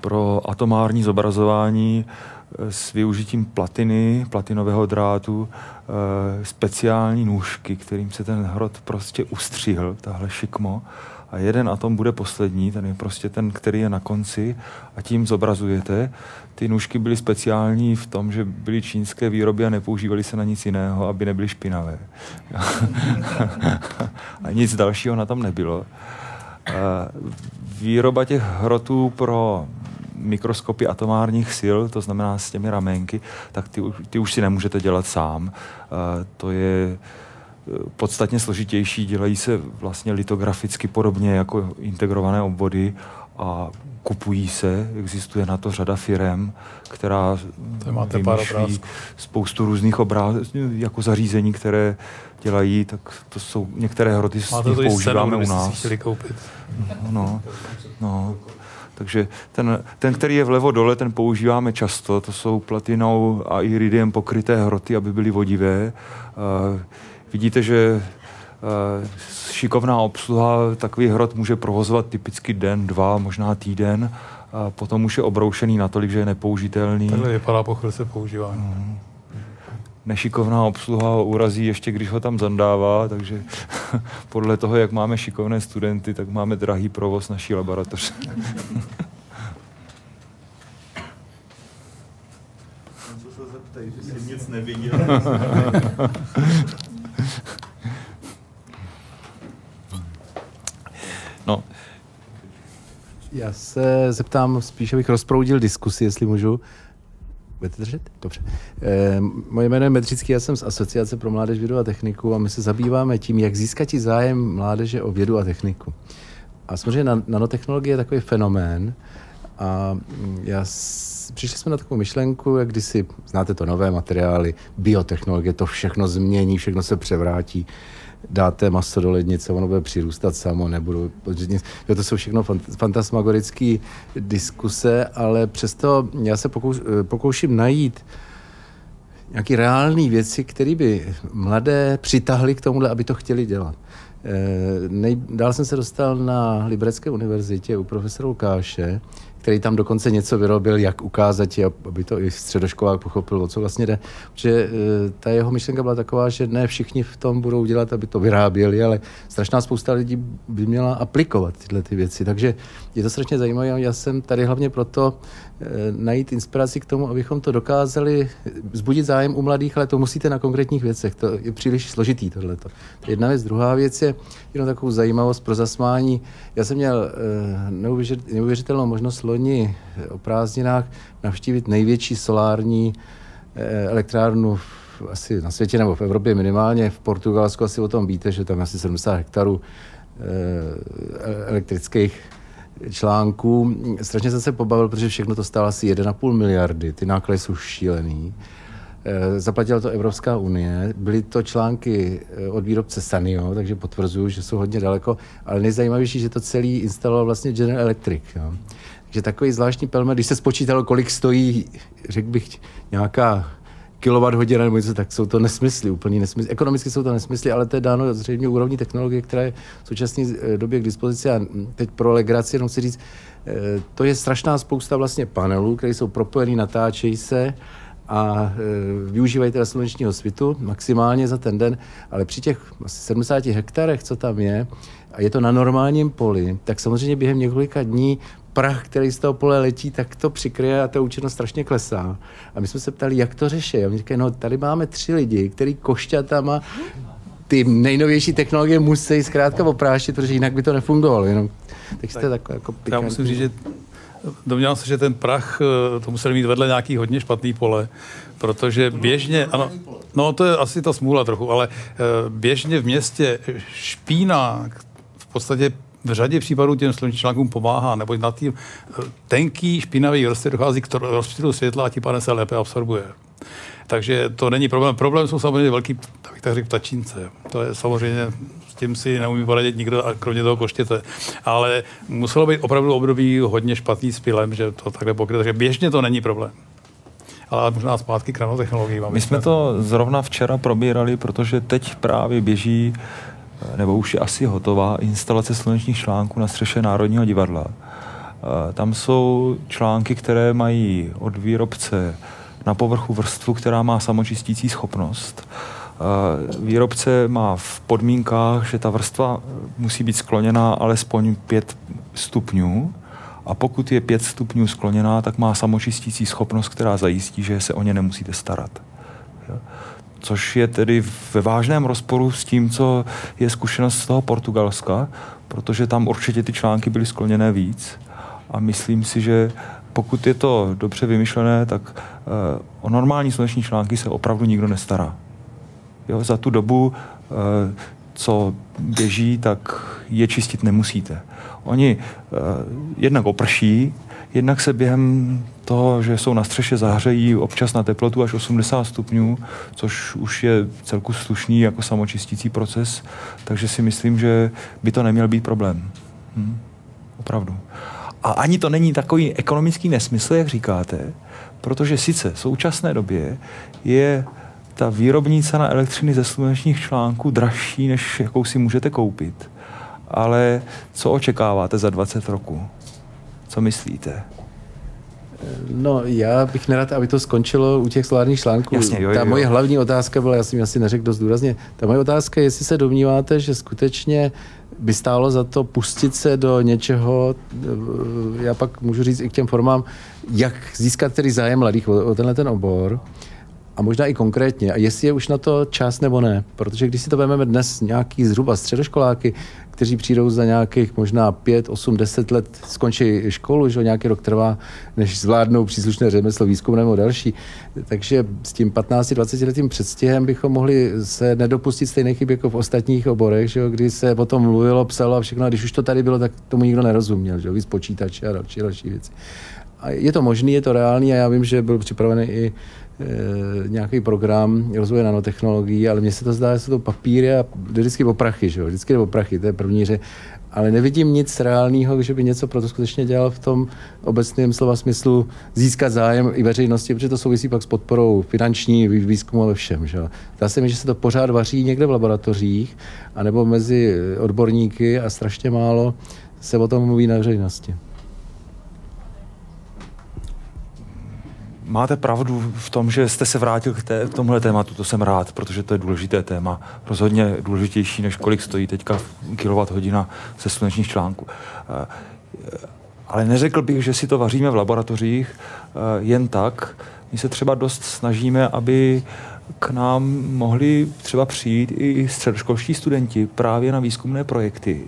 pro atomární zobrazování e, s využitím platiny, platinového drátu, e, speciální nůžky, kterým se ten hrot prostě ustřihl, tahle šikmo, a jeden atom bude poslední, ten je prostě ten, který je na konci a tím zobrazujete. Ty nůžky byly speciální v tom, že byly čínské výroby a nepoužívaly se na nic jiného, aby nebyly špinavé. a nic dalšího na tom nebylo. Výroba těch hrotů pro mikroskopy atomárních sil, to znamená s těmi ramenky, tak ty, ty už si nemůžete dělat sám. To je podstatně složitější, dělají se vlastně litograficky podobně jako integrované obvody a kupují se, existuje na to řada firem, která
máte pár
spoustu různých obrázků, jako zařízení, které dělají, tak to jsou některé hroty, z nich používáme u nás.
koupit.
No, no, no. Takže ten, ten, který je vlevo dole, ten používáme často. To jsou platinou a iridiem pokryté hroty, aby byly vodivé. Uh, Vidíte, že šikovná obsluha takový hrot může provozovat typicky den, dva, možná týden. A potom už je obroušený natolik, že je nepoužitelný.
Takhle vypadá po chvíli se používá. Mm.
Nešikovná obsluha ho urazí ještě, když ho tam zandává, takže podle toho, jak máme šikovné studenty, tak máme drahý provoz naší laboratoře.
Co se zeptej, že jsi nic neviděl.
Já se zeptám, spíš abych rozproudil diskusi, jestli můžu. Budete držet? Dobře. E, moje jméno je Medřický, já jsem z Asociace pro mládež, vědu a techniku a my se zabýváme tím, jak získat zájem mládeže o vědu a techniku. A samozřejmě nanotechnologie je takový fenomén a já přišli jsme na takovou myšlenku, jak když si znáte to nové materiály, biotechnologie, to všechno změní, všechno se převrátí dáte maso do lednice, ono bude přirůstat samo, nebudu... Jo, to jsou všechno fantasmagorické diskuse, ale přesto já se pokouš, pokouším najít nějaké reální věci, které by mladé přitahly k tomuhle, aby to chtěli dělat. E, nej, dál jsem se dostal na Liberecké univerzitě u profesora Lukáše, který tam dokonce něco vyrobil, jak ukázat, aby to i středoškolák pochopil, o co vlastně jde. Protože eh, ta jeho myšlenka byla taková, že ne všichni v tom budou dělat, aby to vyráběli, ale strašná spousta lidí by měla aplikovat tyhle ty věci. Takže je to strašně zajímavé. Já jsem tady hlavně proto eh, najít inspiraci k tomu, abychom to dokázali vzbudit zájem u mladých, ale to musíte na konkrétních věcech. To je příliš složitý tohleto. Jedna věc. Druhá věc je jenom takovou zajímavost pro zasmání. Já jsem měl eh, neuvěřitelnou možnost loni o prázdninách navštívit největší solární eh, elektrárnu v, asi na světě nebo v Evropě minimálně. V Portugalsku asi o tom víte, že tam asi 70 hektarů eh, elektrických článků. Strašně jsem se pobavil, protože všechno to stálo asi 1,5 miliardy. Ty náklady jsou šílený. Eh, zaplatila to Evropská unie, byly to články od výrobce Sanio, takže potvrzuju, že jsou hodně daleko, ale nejzajímavější, že to celý instaloval vlastně General Electric. Jo že takový zvláštní pelmet, když se spočítalo, kolik stojí, řekl bych, nějaká hodina nebo něco, tak jsou to nesmysly, úplně nesmysly. Ekonomicky jsou to nesmysly, ale to je dáno zřejmě úrovní technologie, která je v současné eh, době k dispozici. A teď pro legraci jenom si říct, eh, to je strašná spousta vlastně panelů, které jsou propojený, natáčejí se a e, využívají teda slunečního svitu maximálně za ten den, ale při těch asi 70 hektarech, co tam je, a je to na normálním poli, tak samozřejmě během několika dní prach, který z toho pole letí, tak to přikryje a ta účinnost strašně klesá. A my jsme se ptali, jak to řeší. A oni říkají, no tady máme tři lidi, který košťatama ty nejnovější technologie musí zkrátka oprášit, protože jinak by to nefungovalo. Jenom, tak jste tak jako pikantní.
Já musím říct, že domnívám se, že ten prach eh, to museli mít vedle nějaký hodně špatný pole, protože běžně, ano, no to je asi ta smůla trochu, ale eh, běžně v městě špína v podstatě v řadě případů těm slunečním článkům pomáhá, nebo na tím tenký špinavý vrstvy dochází k rozptýlu světla a tím pádem se lépe absorbuje. Takže to není problém. Problém jsou samozřejmě velký, tak tak řekl, ptačínce. To je samozřejmě, s tím si neumí poradit nikdo, a kromě toho koštěte. Ale muselo být opravdu období hodně špatný s pilem, že to takhle pokryt. Takže běžně to není problém ale možná zpátky k nanotechnologiím.
My jsme to zrovna včera probírali, protože teď právě běží nebo už je asi hotová instalace slunečních článků na střeše Národního divadla. Tam jsou články, které mají od výrobce na povrchu vrstvu, která má samočistící schopnost. Výrobce má v podmínkách, že ta vrstva musí být skloněná alespoň 5 stupňů a pokud je 5 stupňů skloněná, tak má samočistící schopnost, která zajistí, že se o ně nemusíte starat což je tedy ve vážném rozporu s tím, co je zkušenost z toho Portugalska, protože tam určitě ty články byly skloněné víc a myslím si, že pokud je to dobře vymyšlené, tak uh, o normální sluneční články se opravdu nikdo nestará. Jo, za tu dobu, uh, co běží, tak je čistit nemusíte. Oni uh, jednak oprší, jednak se během toho, že jsou na střeše, zahřejí občas na teplotu až 80 stupňů, což už je celku slušný jako samočistící proces, takže si myslím, že by to neměl být problém. Hm? Opravdu. A ani to není takový ekonomický nesmysl, jak říkáte, protože sice v současné době je ta výrobní cena elektřiny ze slunečních článků dražší, než jakou si můžete koupit. Ale co očekáváte za 20 roků? Co myslíte?
No, já bych nerad, aby to skončilo u těch solárních článků.
Jasně, jo,
ta
jo.
moje hlavní otázka byla, já jsem asi neřekl dost důrazně, ta moje otázka je, jestli se domníváte, že skutečně by stálo za to pustit se do něčeho, eh, já pak můžu říct i k těm formám, jak získat tedy zájem mladých o, o tenhle ten obor, a možná i konkrétně, a jestli je už na to čas nebo ne. Protože když si to vezmeme dnes nějaký zhruba středoškoláky, kteří přijdou za nějakých možná 5, 8, 10 let, skončí školu, že nějaký rok trvá, než zvládnou příslušné řemeslo, výzkum nebo další. Takže s tím 15-20 letým předstihem bychom mohli se nedopustit stejné chyby jako v ostatních oborech, že kdy se o tom mluvilo, psalo a všechno, a když už to tady bylo, tak tomu nikdo nerozuměl, že víc počítače a další, další věci. A je to možný, je to reálný a já vím, že byl připravený i nějaký program rozvoje nanotechnologií, ale mně se to zdá, že jsou to papíry a vždycky o prachy, že jo? vždycky o prachy, to je první že ale nevidím nic reálného, že by něco pro to skutečně dělal v tom obecném slova smyslu získat zájem i veřejnosti, protože to souvisí pak s podporou finanční, výzkumu a ve všem. Že? Zdá se mi, že se to pořád vaří někde v laboratořích, anebo mezi odborníky a strašně málo se o tom mluví na veřejnosti.
Máte pravdu v tom, že jste se vrátil k, té, k tomuhle tématu, to jsem rád, protože to je důležité téma. Rozhodně důležitější, než kolik stojí teďka kilowatt hodina ze slunečních článků. Eh, ale neřekl bych, že si to vaříme v laboratořích eh, jen tak. My se třeba dost snažíme, aby k nám mohli třeba přijít i středoškolští studenti právě na výzkumné projekty.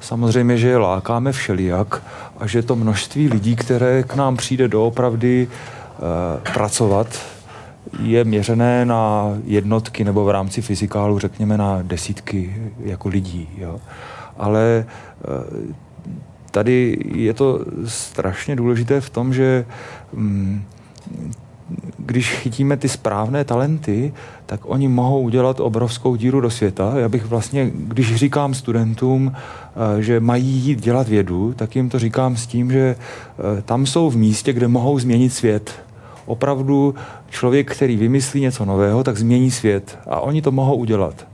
Samozřejmě, že je lákáme všelijak a že to množství lidí, které k nám přijde doopravdy Eh, pracovat, je měřené na jednotky nebo v rámci fyzikálu řekněme na desítky jako lidí. Jo. Ale eh, tady je to strašně důležité v tom, že mm, když chytíme ty správné talenty, tak oni mohou udělat obrovskou díru do světa. Já bych vlastně, když říkám studentům, eh, že mají jít dělat vědu, tak jim to říkám s tím, že tam jsou v místě, kde mohou změnit svět opravdu člověk, který vymyslí něco nového, tak změní svět. A oni to mohou udělat.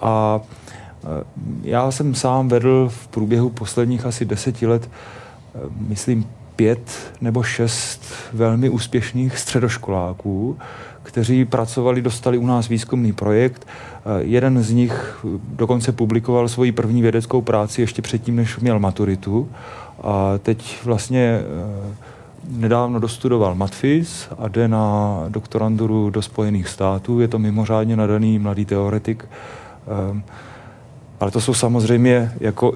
A e, já jsem sám vedl v průběhu posledních asi deseti let, e, myslím, pět nebo šest velmi úspěšných středoškoláků, kteří pracovali, dostali u nás výzkumný projekt. E, jeden z nich dokonce publikoval svoji první vědeckou práci ještě předtím, než měl maturitu. A teď vlastně nedávno dostudoval matfis a jde na doktoranduru do Spojených států. Je to mimořádně nadaný mladý teoretik. Ehm, ale to jsou samozřejmě jako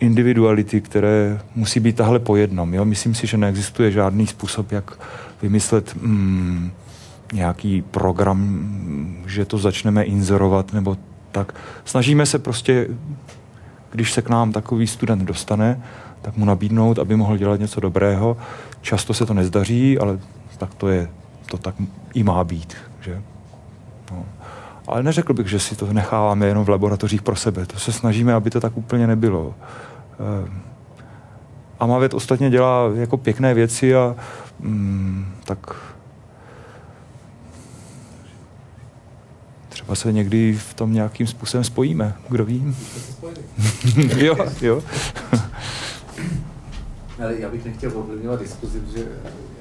individuality, které musí být tahle po jednom. Jo? Myslím si, že neexistuje žádný způsob, jak vymyslet mm, nějaký program, že to začneme inzerovat nebo tak. Snažíme se prostě, když se k nám takový student dostane, tak mu nabídnout, aby mohl dělat něco dobrého. Často se to nezdaří, ale tak to je, to tak i má být. Že? No. Ale neřekl bych, že si to necháváme jenom v laboratořích pro sebe. To se snažíme, aby to tak úplně nebylo. Eh, Amavet ostatně dělá jako pěkné věci a mm, tak třeba se někdy v tom nějakým způsobem spojíme, kdo ví. jo, jo.
Ale já bych nechtěl ovlivňovat diskuzi, protože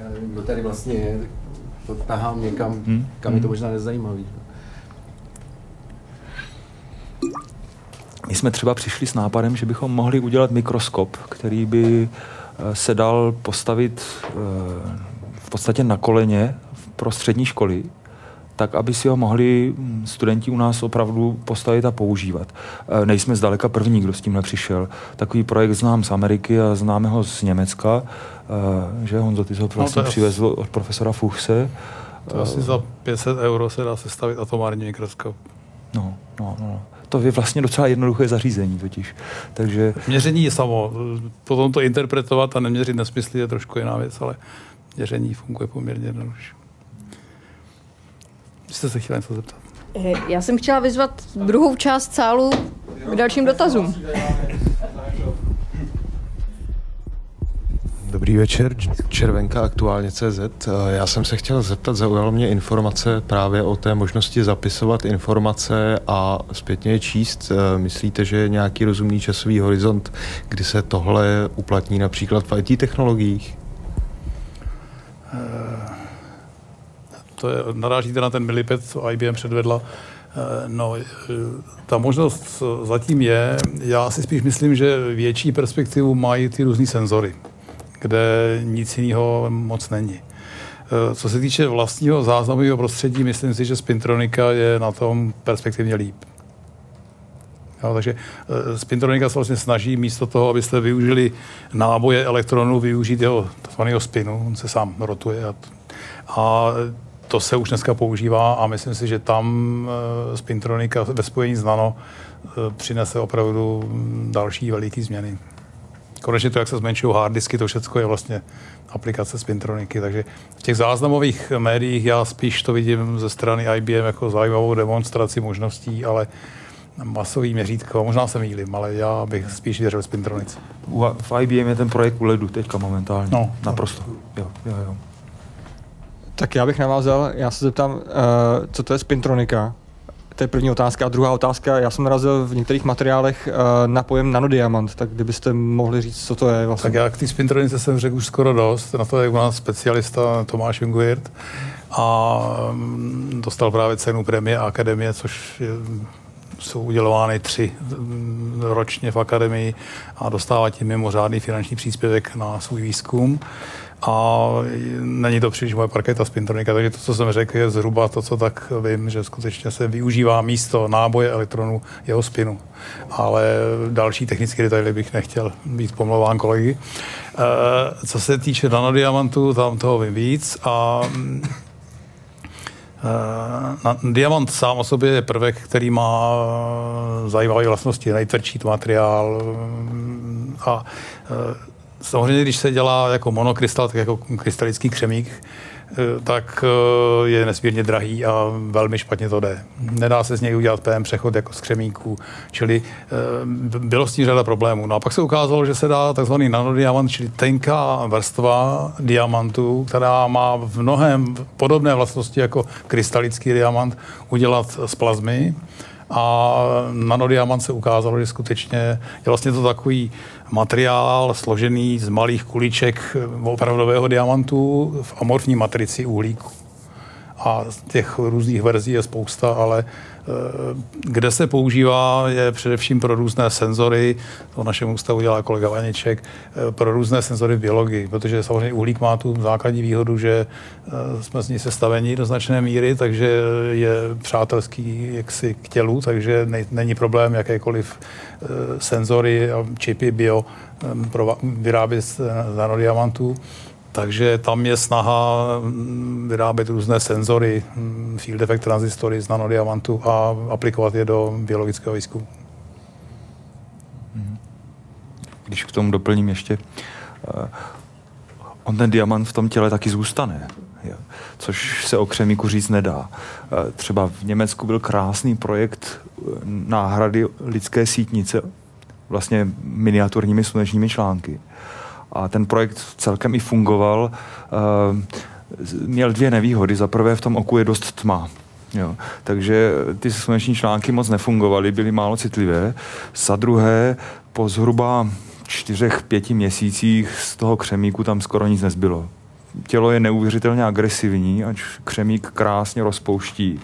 já nevím, kdo tady vlastně je, to tahám někam, hmm. kam je to hmm. možná nezajímavý.
My jsme třeba přišli s nápadem, že bychom mohli udělat mikroskop, který by eh, se dal postavit eh, v podstatě na koleně pro střední školy tak aby si ho mohli studenti u nás opravdu postavit a používat. E, nejsme zdaleka první, kdo s tímhle přišel. Takový projekt znám z Ameriky a známe ho z Německa, e, že Honzo, ty jsi ho no, vlastně no, přivezl od profesora Fuchse.
To asi za 500 euro se dá sestavit atomární mikroskop.
No, no, no. To je vlastně docela jednoduché zařízení totiž. Takže...
Měření je samo. Potom to interpretovat a neměřit nesmysly je trošku jiná věc, ale měření funguje poměrně jednoduše jste se chtěla něco zeptat?
Eh, já jsem chtěla vyzvat druhou část sálu k dalším dotazům.
Dobrý večer, Červenka aktuálně CZ. Eh, já jsem se chtěl zeptat, zaujalo mě informace právě o té možnosti zapisovat informace a zpětně je číst. Eh, myslíte, že je nějaký rozumný časový horizont, kdy se tohle uplatní například v IT technologiích?
To je, narážíte na ten milipet, co IBM předvedla. Eh, no, eh, ta možnost zatím je, já si spíš myslím, že větší perspektivu mají ty různý senzory, kde nic jiného moc není. Eh, co se týče vlastního záznamového prostředí, myslím si, že Spintronika je na tom perspektivně líp. Jo, takže Spintronika se vlastně snaží místo toho, abyste využili náboje elektronů, využít jeho takzvaného spinu, on se sám rotuje a, a to se už dneska používá a myslím si, že tam Spintronika ve spojení s Nano uh, přinese opravdu další veliké změny. Konečně to, jak se zmenšují harddisky, to všechno je vlastně aplikace Spintroniky. Takže v těch záznamových médiích já spíš to vidím ze strany IBM jako zajímavou demonstraci možností, ale masový měřítko, možná se mýlím, ale já bych spíš věřil Spintronice.
V IBM je ten projekt u ledu teďka momentálně. No, Naprosto. Jo, jo, jo.
Tak já bych navázal, já se zeptám, uh, co to je spintronika? To je první otázka. A druhá otázka, já jsem narazil v některých materiálech uh, na pojem nanodiamant, tak kdybyste mohli říct, co to je vlastně.
Tak já k té spintronice jsem řekl už skoro dost, na to je u nás specialista Tomáš Junguirt a mm, dostal právě cenu premie Akademie, což je, jsou udělovány tři mm, ročně v akademii a dostává tím mimořádný finanční příspěvek na svůj výzkum a není to příliš moje parketa spintronika, takže to, co jsem řekl, je zhruba to, co tak vím, že skutečně se využívá místo náboje elektronu jeho spinu. Ale další technické detaily bych nechtěl být pomlouván kolegy. E, co se týče nanodiamantu, tam toho vím víc a e, na, diamant sám o sobě je prvek, který má zajímavé vlastnosti, nejtvrdší to materiál a e, Samozřejmě, když se dělá jako monokrystal, tak jako krystalický křemík, eh, tak eh, je nesmírně drahý a velmi špatně to jde. Nedá se z něj udělat PM přechod jako z křemíků, čili bylo s tím řada problémů. No a pak se ukázalo, že se dá takzvaný nanodiamant, čili tenká vrstva diamantu, která má v mnohem podobné vlastnosti jako krystalický diamant, udělat z plazmy. A nanodiamant se ukázalo, že skutečně je vlastně to takový materiál složený z malých kuliček opravdového diamantu v amorfní matrici uhlíku. A těch různých verzí je spousta, ale kde se používá, je především pro různé senzory, to našemu ústavu dělá kolega Vaniček, eh, pro různé senzory v biologii, protože samozřejmě uhlík má tu základní výhodu, že eh, jsme z ní sestavení do značné míry, takže je přátelský jaksi k tělu, takže není problém jakékoliv senzory a čipy bio vyrábět z nanodiamantů. Takže tam je snaha mm, vyrábět různé senzory, mm, field effect transistory z nanodiamantu a aplikovat je do biologického výzkumu.
Mhm. Když k tomu doplním ještě, uh, on ten diamant v tom těle taky zůstane, což se o křemíku říct nedá. Uh, třeba v Německu byl krásný projekt eh, náhrady lidské sítnice vlastně miniaturními slunečními články a ten projekt celkem i fungoval. Eh, měl dvě nevýhody. Za prvé v tom oku je dost tma. Jo. Takže ty sluneční články moc nefungovaly, byly málo citlivé. Za druhé, po zhruba čtyřech, pěti měsících z toho křemíku tam skoro nic nezbylo. Tělo je neuvěřitelně agresivní, ať křemík krásně rozpouští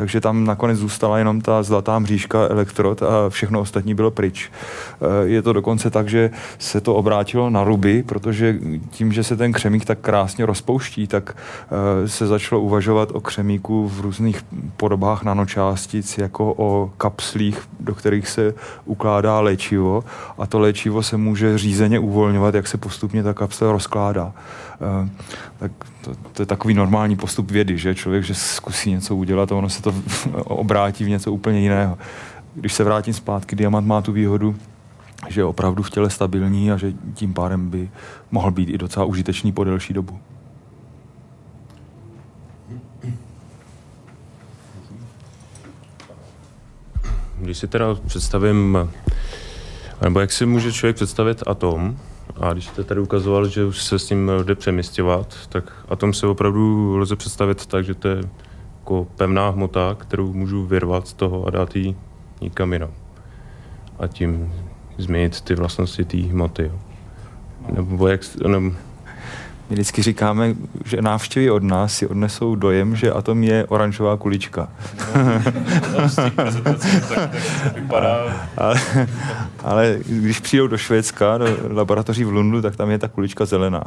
takže tam nakonec zůstala jenom ta zlatá mřížka elektrod a všechno ostatní bylo pryč. Eh, je to dokonce tak, že se to obrátilo na ruby, protože tím, že se ten křemík tak krásně rozpouští, tak eh, se začalo uvažovat o křemíku v různých podobách nanočástic, jako o kapslích, do kterých se ukládá léčivo a to léčivo se může řízeně uvolňovat, jak se postupně ta kapsle rozkládá. Eh, tak to, to je takový normální postup vědy, že člověk, že zkusí něco udělat a ono se to obrátí v něco úplně jiného. Když se vrátím zpátky, diamant má tu výhodu, že je opravdu v těle stabilní a že tím pádem by mohl být i docela užitečný po delší dobu.
Když si teda představím, nebo jak si může člověk představit atom, a když jste tady ukazoval, že už se s ním jde přemysťovat, tak atom se opravdu lze představit tak, že to je jako pevná hmota, kterou můžu vyrvat z toho a dát ji nikam jinam. A tím změnit ty vlastnosti té hmoty. Nebo jak, nebo,
my vždycky říkáme, že návštěvy od nás si odnesou dojem, že atom je oranžová kulička. ale, ale když přijdou do Švédska, do laboratoří v Lundu, tak tam je ta kulička zelená.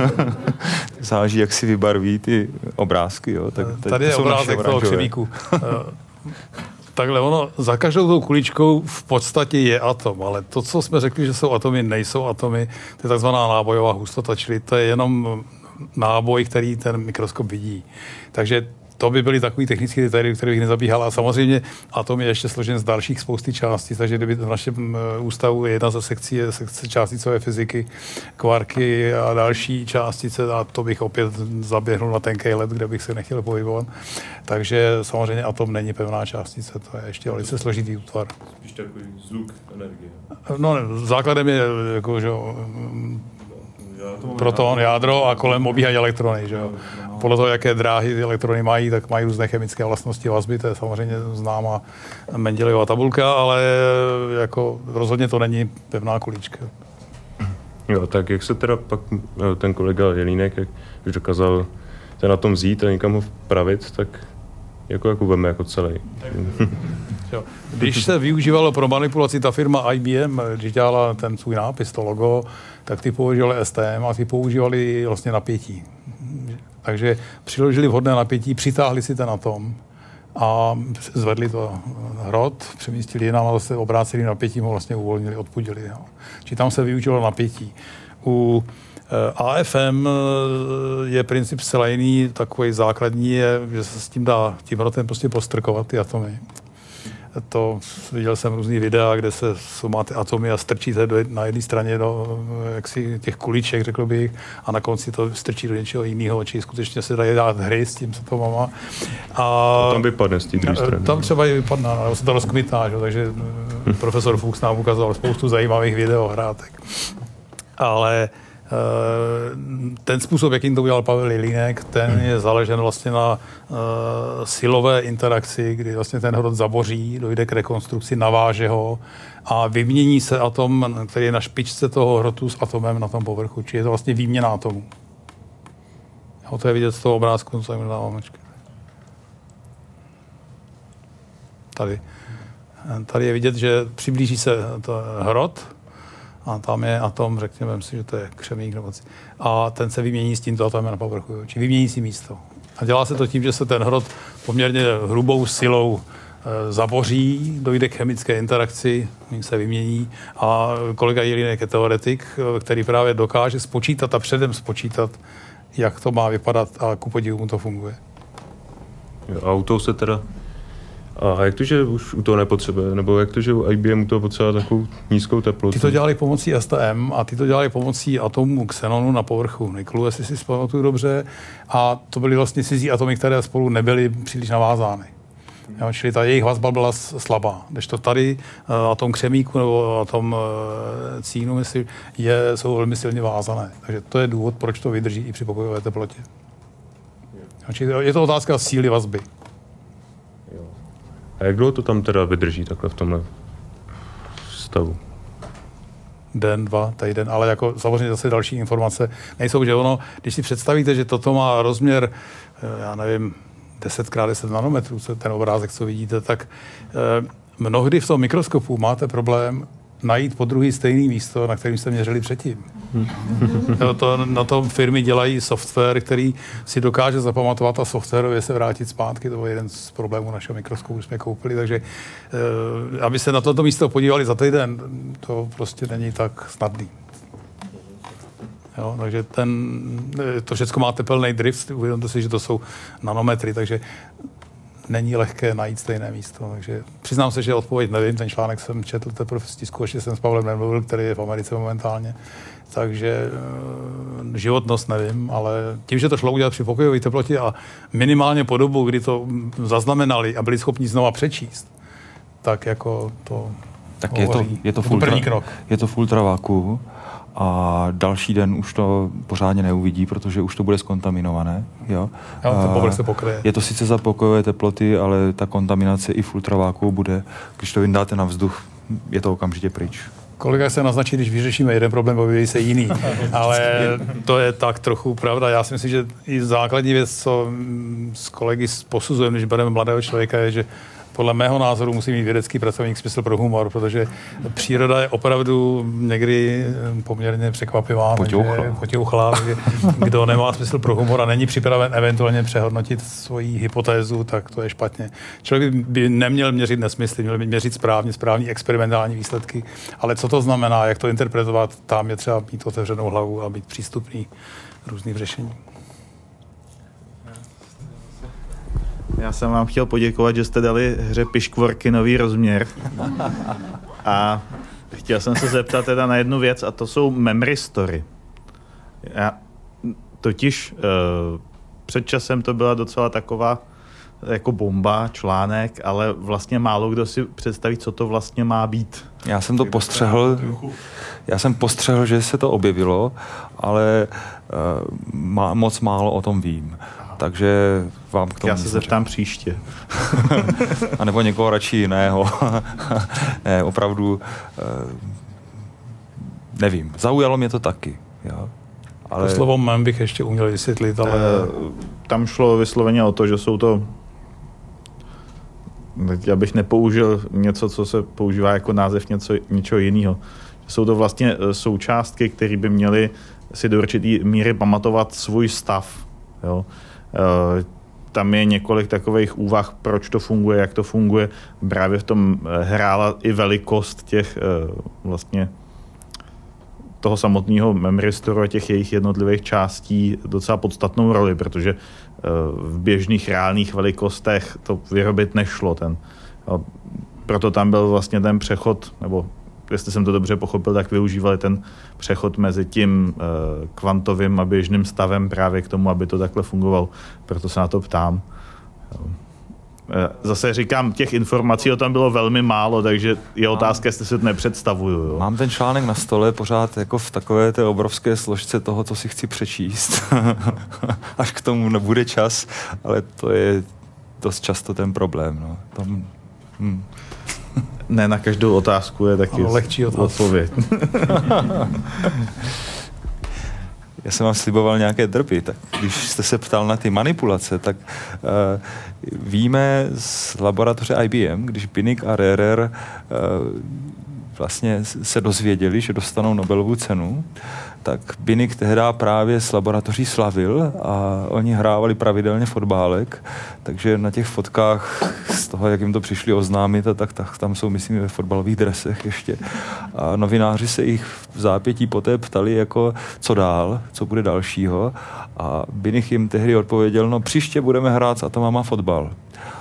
Záleží, jak si vybarví ty obrázky. Jo. Tak,
Tady je obrázek toho křemíku. Takhle ono, za každou tou kuličkou v podstatě je atom, ale to, co jsme řekli, že jsou atomy, nejsou atomy, to je takzvaná nábojová hustota, čili to je jenom náboj, který ten mikroskop vidí. Takže to by byly takový technické detaily, které bych nezabíhal. A samozřejmě atom je ještě složen z dalších spousty částí, takže kdyby v našem eh, ústavu je jedna ze sekcí je sekce částicové fyziky, kvarky a další částice a to bych opět zaběhnul na tenký let, kde bych se nechtěl pohybovat. Takže samozřejmě atom není pevná částice, to je ještě velice složitý útvar.
Spíš takový zvuk energie.
No, základem je jako, že proton, jádro a kolem obíhají elektrony. Že jo? Podle toho, jaké dráhy ty elektrony mají, tak mají různé chemické vlastnosti vazby, to je samozřejmě známá Mendelejová tabulka, ale jako rozhodně to není pevná kulička.
Jo, tak jak se teda pak ten kolega Jelínek, jak už dokázal ten na tom vzít a někam ho vpravit, tak jako, jako veme jako celý.
Jo. Když se využívalo pro manipulaci ta firma IBM, když dělala ten svůj nápis, to logo, tak ty používali STM a ty používali vlastně napětí. Takže přiložili vhodné napětí, přitáhli si ten atom a zvedli to hrot, přemístili jinam a zase obráceli napětím ho vlastně uvolnili, odpudili. Jo. Či tam se využilo napětí. U eh, AFM eh, je princip zcela jiný, takový základní je, že se s tím dá tím hrotem prostě postrkovat ty atomy. To viděl jsem různý videa, kde se sumáte atomy a strčíte do, na jedné straně do jaksi těch kuliček, řekl bych, a na konci to strčí do něčeho jiného, či skutečně se dají dát hry s tím, co to má.
A, a tam vypadne z té strany.
Tam třeba i vypadne, nebo se to rozkmitá, že? takže hm. profesor Fuchs nám ukazoval spoustu zajímavých videohrátek. Ale Eh, ten způsob, jakým to udělal Pavel Jelinek, ten je založen vlastně na uh, silové interakci, kdy vlastně ten hrot zaboří, dojde k rekonstrukci, naváže ho a vymění se atom, který je na špičce toho hrotu s atomem na tom povrchu. Čili je to vlastně výměna atomů. Jo, to je vidět z toho obrázku, co jim dávám. Tady. Tady je vidět, že přiblíží se to hrot, a tam je atom, řekněme si, že to je křemík nebo a ten se vymění s tímto atomem na povrchu, či vymění si místo. A dělá se to tím, že se ten hrot poměrně hrubou silou e, zaboří, dojde k chemické interakci, jim se vymění a kolega Jelinek je teoretik, e, který právě dokáže spočítat a předem spočítat, jak to má vypadat a ku podivu mu to funguje.
Auto se teda a jak to, že už u toho nepotřebuje? Nebo jak to, že u IBM to potřebuje takovou nízkou teplotu?
Ty to dělali pomocí STM a ty to dělali pomocí atomu xenonu na povrchu niklu, jestli si vzpamatuju dobře. A to byly vlastně cizí atomy, které spolu nebyly příliš navázány. Jo, čili ta jejich vazba byla slabá. Když to tady uh, atom křemíku nebo atom uh, cínu, myslím, je, jsou velmi silně vázané. Takže to je důvod, proč to vydrží i při pokojové teplotě. Jo, čili je to otázka síly vazby.
A jak dlouho to tam teda vydrží takhle v tomhle stavu?
den, dva, týden, ale jako samozřejmě zase další informace nejsou, že ono, když si představíte, že toto má rozměr, eh, já nevím, 10 x 10 nanometrů, ten obrázek, co vidíte, tak eh, mnohdy v tom mikroskopu máte problém najít po druhý stejný místo, na kterým jste měřili předtím. jo, to, na tom firmy dělají software, který si dokáže zapamatovat a softwarově se vrátit zpátky. To byl jeden z problémů našeho mikroskopu, jsme koupili. Takže eh, aby se na toto místo podívali za týden, to prostě není tak snadný. Jo, takže ten, eh, to všechno má tepelný drift, uvědomte si, že to jsou nanometry, takže není lehké najít stejné místo. Takže přiznám se, že odpověď nevím, ten článek jsem četl teprve v tisku, ještě jsem s Pavlem nemluvil, který je v Americe momentálně. Takže e, životnost nevím, ale tím, že to šlo udělat při pokojové teplotě a minimálně po dobu, kdy to zaznamenali a byli schopni znova přečíst, tak jako to
tak je to, je to,
první krok.
Je to full travaku a další den už to pořádně neuvidí, protože už to bude skontaminované. Jo?
Jo, to se pokryje.
Je to sice za pokojové teploty, ale ta kontaminace i v ultraváku bude, když to vyndáte na vzduch, je to okamžitě pryč.
Kolega se naznačí, když vyřešíme jeden problém, objeví se jiný. Ale to je tak trochu pravda. Já si myslím, že i základní věc, co s kolegy posuzujeme, když bereme mladého člověka, je, že podle mého názoru musí mít vědecký pracovník smysl pro humor, protože příroda je opravdu někdy eh, poměrně překvapivá. Potěuchlá. Kdo nemá smysl pro humor a není připraven eventuálně přehodnotit svoji hypotézu, tak to je špatně. Člověk by neměl měřit nesmysly, měl by měřit správně, správní experimentální výsledky. Ale co to znamená, jak to interpretovat, tam je třeba mít otevřenou hlavu a být přístupný různým řešením.
Já jsem vám chtěl poděkovat, že jste dali hře Piškvorky nový rozměr. A chtěl jsem se zeptat teda na jednu věc a to jsou memory story. Já, totiž uh, před časem to byla docela taková jako bomba, článek, ale vlastně málo kdo si představí, co to vlastně má být.
Já jsem to postřehl, já jsem postřehl, že se to objevilo, ale uh, má, moc málo o tom vím takže vám k tomu
Já se zeptám příště.
a nebo někoho radši jiného. ne, opravdu eh, nevím. Zaujalo mě to taky. Jo.
Ale... To slovo mem bych ještě uměl vysvětlit, ale...
Eh, tam šlo vysloveně o to, že jsou to já bych nepoužil něco, co se používá jako název něco, něčeho jiného. Jsou to vlastně eh, součástky, které by měly si do určitý míry pamatovat svůj stav. Jo? Eh, tam je několik takových úvah, proč to funguje, jak to funguje. Právě v tom eh, hrála i velikost těch eh, vlastně toho samotného memory store a těch jejich jednotlivých částí docela podstatnou roli, protože v běžných reálných velikostech to vyrobit nešlo. Ten, proto tam byl vlastně ten přechod, nebo jestli jsem to dobře pochopil, tak využívali ten přechod mezi tím uh, kvantovým a běžným stavem právě k tomu, aby to takhle fungovalo. Proto se na to ptám. Eh, zase říkám, těch informací o tom bylo velmi málo, takže je otázka, jestli si to nepředstavuju. Jo.
Mám ten článek na stole pořád jako v takové té obrovské složce toho, co si chci přečíst. Až k tomu nebude čas, ale to je dost často ten problém. No. Tom, hm.
Ne na každou otázku je taky
ano, lehčí
odpověď.
já jsem vám sliboval nějaké drby, tak když jste se ptal na ty manipulace, tak uh, víme z laboratoře IBM, když Binik a Rerer uh, vlastně se dozvěděli, že dostanou Nobelovu cenu, tak Binik tehdy právě s laboratoří slavil a oni hrávali pravidelně fotbálek, takže na těch fotkách z toho, jak jim to přišli oznámit, a tak, tak tam jsou, myslím, ve fotbalových dresech ještě. A novináři se jich v zápětí poté ptali, jako co dál, co bude dalšího. A Binik jim tehdy odpověděl, no příště budeme hrát s Atomama fotbal.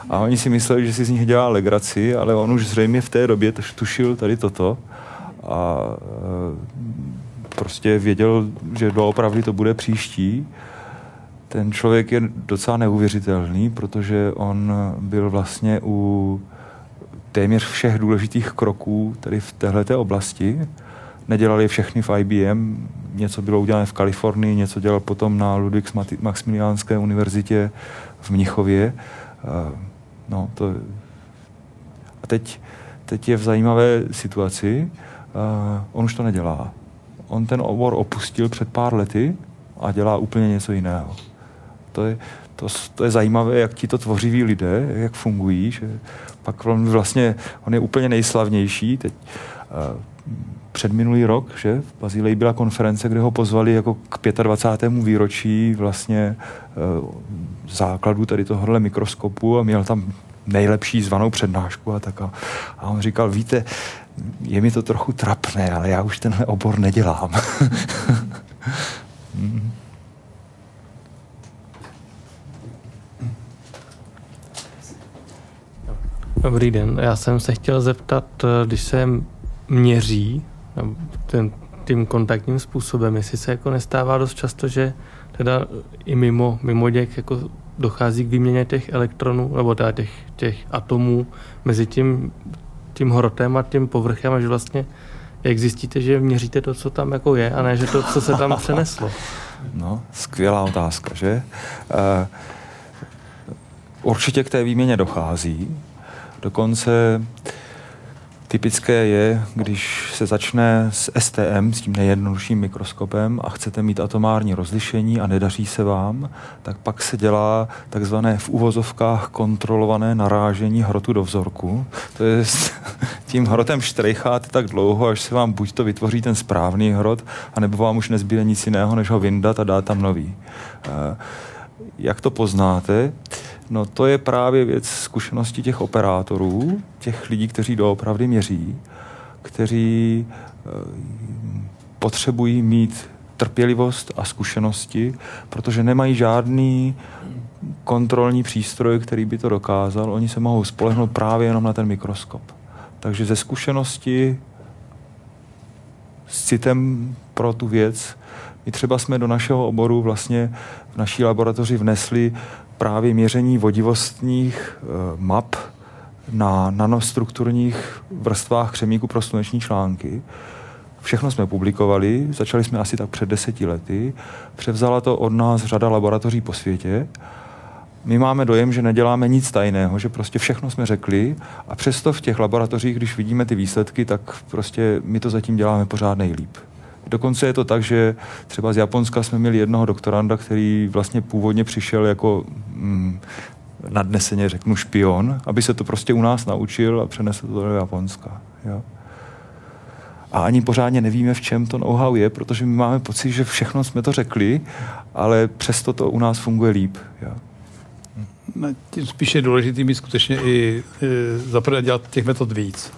A oni si mysleli, že si z nich dělá legraci, ale on už zřejmě v té době tušil tady toto. A prostě věděl, že doopravdy to bude příští. Ten člověk je docela neuvěřitelný, protože on byl vlastně u téměř všech důležitých kroků tady v této oblasti. Nedělali všechny v IBM, něco bylo udělané v Kalifornii, něco dělal potom na Ludwig Maximiliánské univerzitě v Mnichově. No, to... A teď, teď je v zajímavé situaci, on už to nedělá on ten obor opustil před pár lety a dělá úplně něco jiného. To je, to, to je zajímavé, jak ti to tvořiví lidé, jak fungují, že pak on vlastně, on je úplně nejslavnější. Teď, uh, před minulý rok, že v Bazileji byla konference, kde ho pozvali jako k 25. výročí vlastně uh, základu tady tohohle mikroskopu a měl tam nejlepší zvanou přednášku a tak. A, a on říkal, víte, je mi to trochu trapné, ale já už tenhle obor nedělám.
Dobrý den, já jsem se chtěl zeptat, když se měří ten, tím kontaktním způsobem, jestli se jako nestává dost často, že teda i mimo, mimo děk jako dochází k výměně těch elektronů, nebo teda těch, těch atomů mezi tím tím hrotem a tím povrchem, až vlastně jak zjistíte, že měříte to, co tam jako je, a ne, že to, co se tam přeneslo?
No, skvělá otázka, že? Uh, určitě k té výměně dochází. Dokonce Typické je, když se začne s STM, s tím nejjednodušším mikroskopem a chcete mít atomární rozlišení a nedaří se vám, tak pak se dělá takzvané v uvozovkách kontrolované narážení hrotu do vzorku. To je tím hrotem štrejcháte tak dlouho, až se vám buď to vytvoří ten správný hrot, anebo vám už nezbyde nic jiného, než ho vyndat a dát tam nový. Eh, jak to poznáte? No to je právě věc zkušenosti těch operátorů, těch lidí, kteří doopravdy měří, kteří e, potřebují mít trpělivost a zkušenosti, protože nemají žádný kontrolní přístroj, který by to dokázal. Oni se mohou spolehnout právě jenom na ten mikroskop. Takže ze zkušenosti s citem pro tu věc, my třeba jsme do našeho oboru vlastně v naší laboratoři vnesli právě měření vodivostních eh, map na nanostrukturních vrstvách křemíku pro sluneční články. Všechno jsme publikovali, začali jsme asi tak před deseti lety. Převzala to od nás řada laboratoří po světě. My máme dojem, že neděláme nic tajného, že prostě všechno jsme řekli a přesto v těch laboratořích, když vidíme ty výsledky, tak prostě my to zatím děláme pořád nejlíp. Dokonce je to tak, že třeba z Japonska jsme měli jednoho doktoranda, který vlastně původně přišel jako mm, nadneseně řeknu špion, aby se to prostě u nás naučil a přenesl to do Japonska. Jo. A ani pořádně nevíme, v čem to know-how je, protože my máme pocit, že všechno jsme to řekli, ale přesto to u nás funguje líp. Jo.
Tím spíše je důležitý mít skutečně i, i zaprvé dělat těch metod víc.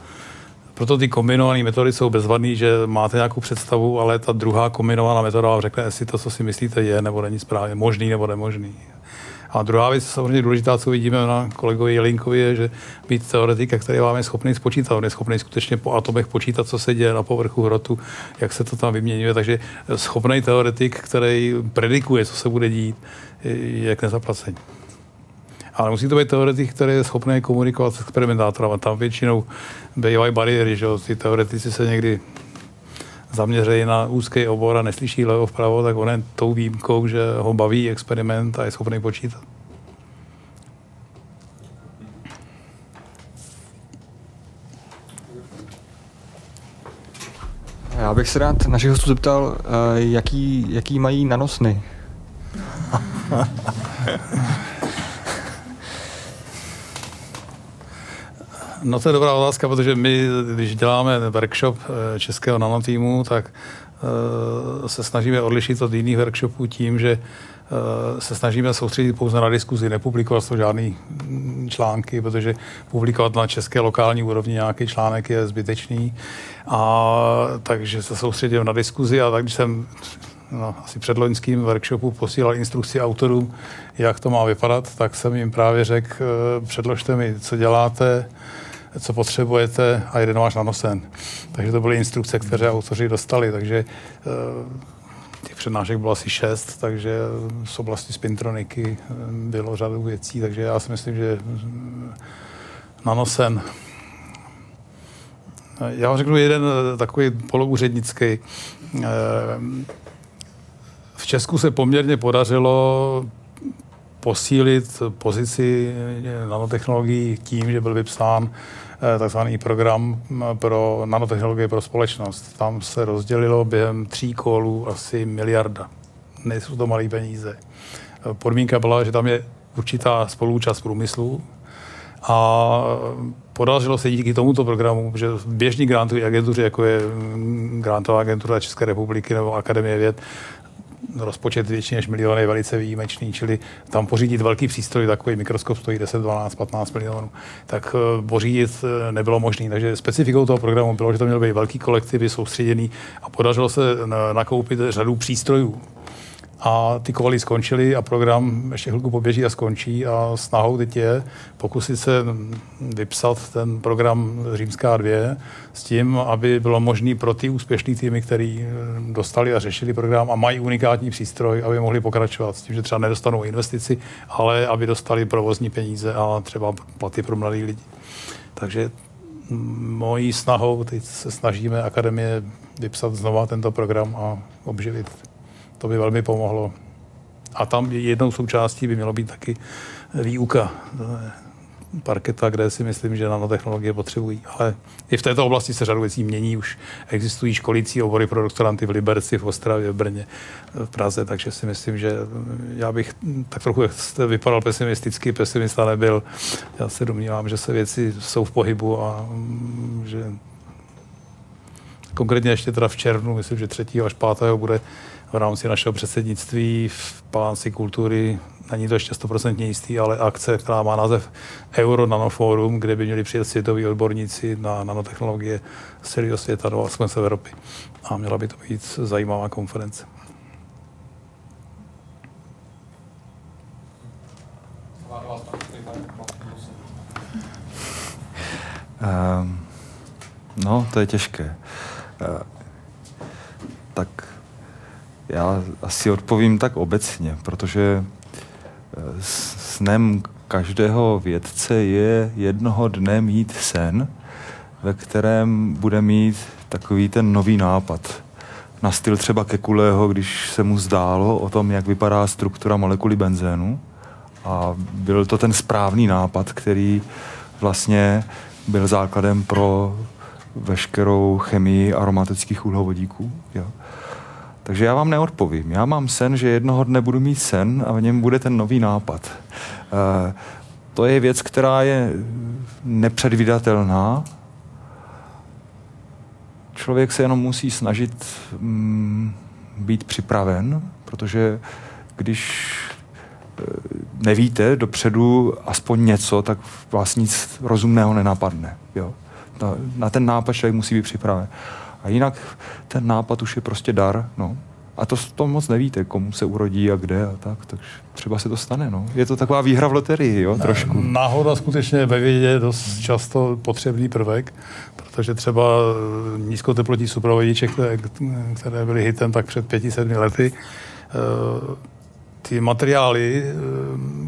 Proto ty kombinované metody jsou bezvadné, že máte nějakou představu, ale ta druhá kombinovaná metoda vám řekne, jestli to, co si myslíte, je nebo není správně možný nebo nemožný. A druhá věc, samozřejmě důležitá, co vidíme na kolegovi Jelinkovi, je, že být teoretika, který vám je schopný spočítat, on je schopný skutečně po atomech počítat, co se děje na povrchu hrotu, jak se to tam vyměňuje. Takže schopný teoretik, který predikuje, co se bude dít, je jak nezaplacení. Ale musí to být teoretik, který je schopný komunikovat s experimentátorem. Tam většinou bývají bariéry, že ty teoretici se někdy zaměřejí na úzký obor a neslyší levo vpravo, tak on je tou výjimkou, že ho baví experiment a je schopný počítat.
Já bych se rád našich hostů zeptal, eh, jaký, jaký mají nanosny.
No to je dobrá otázka, protože my, když děláme workshop eh, českého nanotýmu, tak eh, se snažíme odlišit od jiných workshopů tím, že eh, se snažíme soustředit pouze na diskuzi, nepublikovat to žádný mm, články, protože publikovat na české lokální úrovni nějaký článek je zbytečný. A takže se soustředím na diskuzi a tak, když jsem no, asi před loňským workshopu posílal instrukci autorům, jak to má vypadat, tak jsem jim právě řekl, předložte mi, co děláte, co potřebujete a jeden váš nanosen. Takže to byly instrukce, které autoři dostali, takže eh, těch přednášek bylo asi šest, takže z oblasti spintroniky eh, bylo řadu věcí, takže já si myslím, že mm, nanosen já vám řeknu jeden eh, takový poloúřednický. V Česku se poměrně podařilo posílit pozici nanotechnologií tím, že byl vypsán Eh, takzvaný program pro nanotechnologie pro společnost. Tam se rozdělilo během tří kolů asi miliarda. Nejsou to malé peníze. Eh, podmínka byla, že tam je určitá spolúčast průmyslu a podařilo se díky tomuto programu, že běžní grantové agentuře, jako je Grantová agentura České republiky nebo Akademie věd, rozpočet větší než miliony je velice výjimečný, čili tam pořídit velký přístroj, takový mikroskop stojí 10, 12, 15 milionů, tak eh, pořídit eh, nebylo možné. Takže specifikou toho programu bylo, že to měl být velký kolektivy soustředěný a podařilo se nakoupit řadu přístrojů a ty kovaly skončily a program ještě chvilku poběží a skončí a snahou teď je pokusit se vypsat ten program Římská 2 s tím, aby bylo možné pro ty úspěšné týmy, který eh, dostali a řešili program a mají unikátní přístroj, aby mohli pokračovat s tím, že třeba nedostanou investici, ale aby dostali provozní peníze a třeba platy pro mladý lidi. Takže mojí snahou teď se snažíme akademie vypsat znova tento program a obživit to by velmi pomohlo. A tam jednou součástí by mělo být taky výuka parketa, kde si myslím, že nanotechnologie potřebují. Ale i v této oblasti se řadu věcí mění. Už existují školící obory pro doktoranty v Liberci, v Ostravě, v Brně, v Praze, takže si myslím, že já bych tak trochu, vypadal pesimisticky, pesimista nebyl. Já se domnívám, že se věci jsou v pohybu a že konkrétně ještě teda v červnu, myslím, že 3. až 5. bude v rámci našeho předsednictví v Paláci kultury, není to ještě 100% jistý, ale akce, která má název Euro Nanoforum, kde by měli přijet světoví odborníci na nanotechnologie z celého světa do z Evropy. A měla by to být zajímavá konference.
Um, no, to je těžké. Uh, tak já asi odpovím tak obecně, protože eh, snem každého vědce je jednoho dne mít sen, ve kterém bude mít takový ten nový nápad. Na styl třeba Kekulého, když se mu zdálo o tom, jak vypadá struktura molekuly benzénu. A byl to ten správný nápad, který vlastně byl základem pro veškerou chemii aromatických uhlovodíků. Jo. Takže já vám neodpovím. Já mám sen, že jednoho dne budu mít sen a v něm bude ten nový nápad. E, to je věc, která je nepředvídatelná. Člověk se jenom musí snažit mm, být připraven, protože když e, nevíte dopředu aspoň něco, tak vás nic rozumného nenapadne. Jo? Na, na ten nápad člověk musí být připraven. A jinak ten nápad už je prostě dar. No. A to, to moc nevíte, komu se urodí a kde a tak, takže třeba se to stane, no. Je to taková výhra v loterii, jo, trošku.
Náhoda skutečně ve vědě je dost často potřebný prvek, protože třeba nízkoteplotní supravodiče, které, které byly hitem tak před pěti, sedmi lety, eh, ty materiály eh,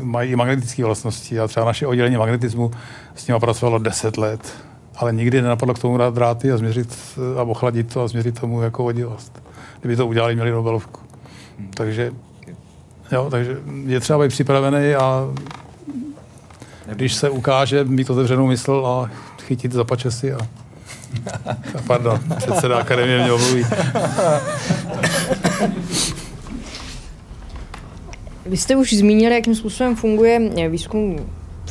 mají magnetické vlastnosti a třeba naše oddělení magnetismu s nimi pracovalo 10 let, ale nikdy nenapadlo k tomu dát dráty a změřit a ochladit to a změřit tomu jako vodivost. Kdyby to udělali, měli Nobelovku. Takže, jo, takže je třeba být připravený a když se ukáže, mít otevřenou mysl a chytit za pačesy a Pardon, předseda akademie mě omluví.
Vy jste už zmínili, jakým způsobem funguje výzkum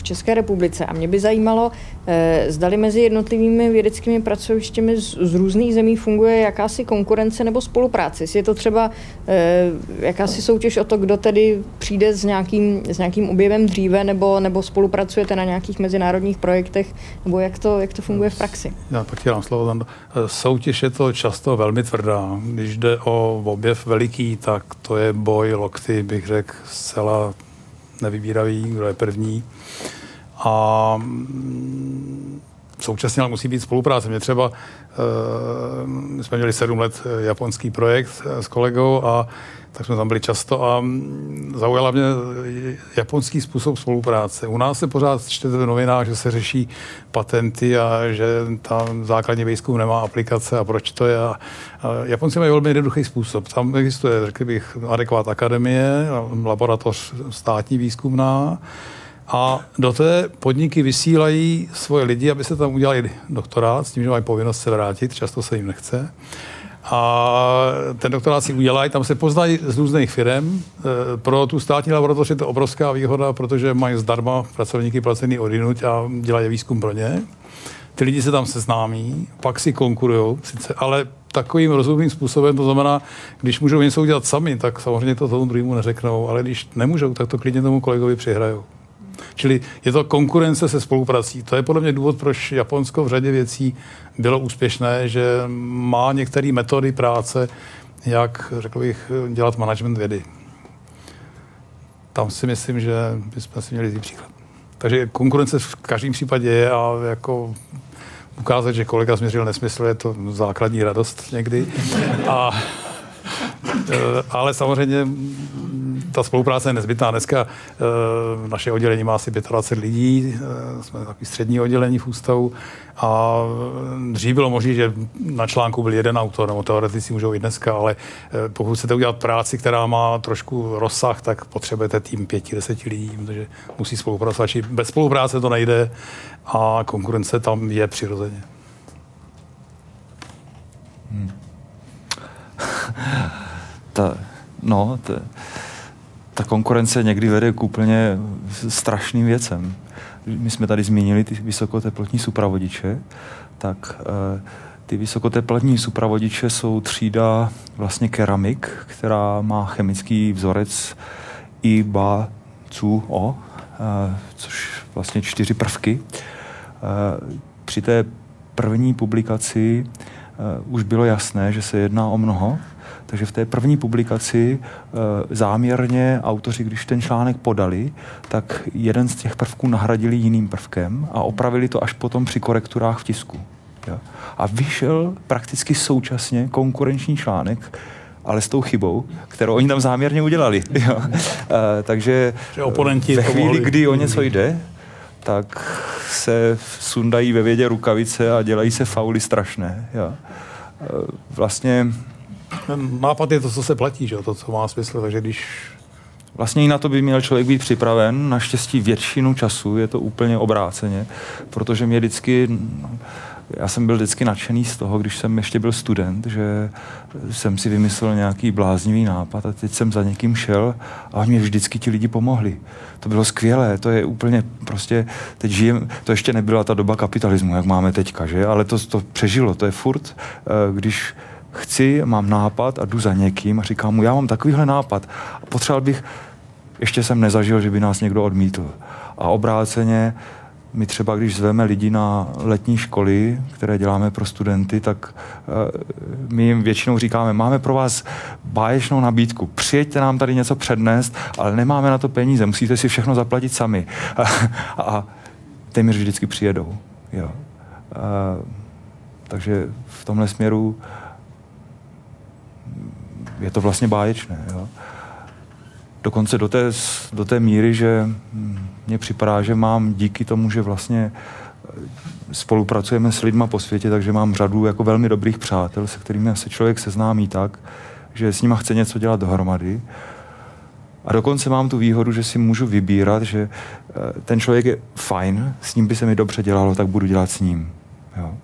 České republice a mě by zajímalo, eh, zdali mezi jednotlivými vědeckými pracovištěmi z, z různých zemí funguje jakási konkurence nebo spolupráce. Jestli je to třeba eh, jakási soutěž o to, kdo tedy přijde s nějakým, s nějakým objevem dříve nebo, nebo spolupracujete na nějakých mezinárodních projektech, nebo jak to, jak to funguje v praxi?
Já pak dám slovo. Tam. Soutěž je to často velmi tvrdá. Když jde o objev veliký, tak to je boj lokty, bych řekl, zcela nevybíravý, kdo je první. A mm, současně ale musí být spolupráce. Mě třeba, my jsme měli sedm let japonský projekt s kolegou a tak jsme tam byli často a mm, zaujala mě japonský způsob spolupráce. U nás se pořád čtete v novinách, že se řeší patenty a že tam základní výzkum nemá aplikace a proč to je. A Japonci mají velmi jednoduchý způsob. Tam existuje, řekl bych, adekvát akademie, laboratoř státní výzkumná, a do té podniky vysílají svoje lidi, aby se tam udělali doktorát, s tím, že mají povinnost se vrátit, často se jim nechce a ten doktorát si udělají, tam se poznají z různých firm. E, pro tu státní laboratoř je to obrovská výhoda, protože mají zdarma pracovníky placený odinut a dělají výzkum pro ně. Ty lidi se tam seznámí, pak si konkurují, sice, ale takovým rozumným způsobem, to znamená, když můžou něco udělat sami, tak samozřejmě to tomu druhému neřeknou, ale když nemůžou, tak to klidně tomu kolegovi přihrajou. Čili je to konkurence se spoluprací. To je podle mě důvod, proč Japonsko v řadě věcí bylo úspěšné, že má některé metody práce, jak, řekl bych, dělat management vědy. Tam si myslím, že bychom si měli vzít příklad. Takže konkurence v každém případě je a jako ukázat, že kolega změřil nesmysl, je to základní radost někdy. A, e, ale samozřejmě ta spolupráce je nezbytná. Dneska uh, naše oddělení má asi 25 lidí, uh, jsme takový střední oddělení v ústavu a dřív bylo možné, že na článku byl jeden autor, nebo teoretici můžou i dneska, ale uh, pokud chcete udělat práci, která má trošku rozsah, tak potřebujete tým pěti, deseti lidí, protože musí spolupracovat. Či bez spolupráce to nejde a konkurence tam je přirozeně. Hmm.
ta, no, to, ta konkurence někdy vede k úplně strašným věcem. My jsme tady zmínili ty vysokoteplotní supravodiče, tak eh, ty vysokoteplotní supravodiče jsou třída vlastně keramik, která má chemický vzorec IBA CUO, eh, což vlastně čtyři prvky. Eh, při té první publikaci už bylo jasné, že se jedná o mnoho, takže v té první publikaci e, záměrně autoři, když ten článek podali, tak jeden z těch prvků nahradili jiným prvkem a opravili to až potom při korekturách v tisku. A vyšel prakticky současně konkurenční článek, ale s tou chybou, kterou oni tam záměrně udělali. Jo. E, takže
oponenti
ve chvíli, kdy o něco jde, tak se sundají ve vědě rukavice a dělají se fauly strašné. Jo. Vlastně
nápad je to, co se platí, že? to, co má smysl, takže když
Vlastně i na to by měl člověk být připraven. Naštěstí většinu času je to úplně obráceně, protože mě vždycky, já jsem byl vždycky nadšený z toho, když jsem ještě byl student, že jsem si vymyslel nějaký bláznivý nápad a teď jsem za někým šel a oni mě vždycky ti lidi pomohli. To bylo skvělé, to je úplně prostě, teď žijem, to ještě nebyla ta doba kapitalismu, jak máme teďka, že? Ale to, to přežilo, to je furt, eh, když chci, mám nápad a jdu za někým a říkám mu, já mám takovýhle nápad a potřeboval bych, ještě jsem nezažil, že by nás někdo odmítl. A obráceně my třeba, když zveme lidi na letní školy, které děláme pro studenty, tak uh, my jim většinou říkáme, máme pro vás báječnou nabídku, přijeďte nám tady něco přednést, ale nemáme na to peníze, musíte si všechno zaplatit sami. a, a téměř vždycky přijedou. Jo. Uh, takže v tomhle směru je to vlastně báječné. Jo. Dokonce do té, do té míry, že mně připadá, že mám díky tomu, že vlastně eh, spolupracujeme s lidma po světě, takže mám řadu jako velmi dobrých přátel, se kterými se člověk seznámí tak, že s nima chce něco dělat dohromady. A dokonce mám tu výhodu, že si můžu vybírat, že eh, ten člověk je fajn, s ním by se mi dobře dělalo, tak budu dělat s ním. Jo.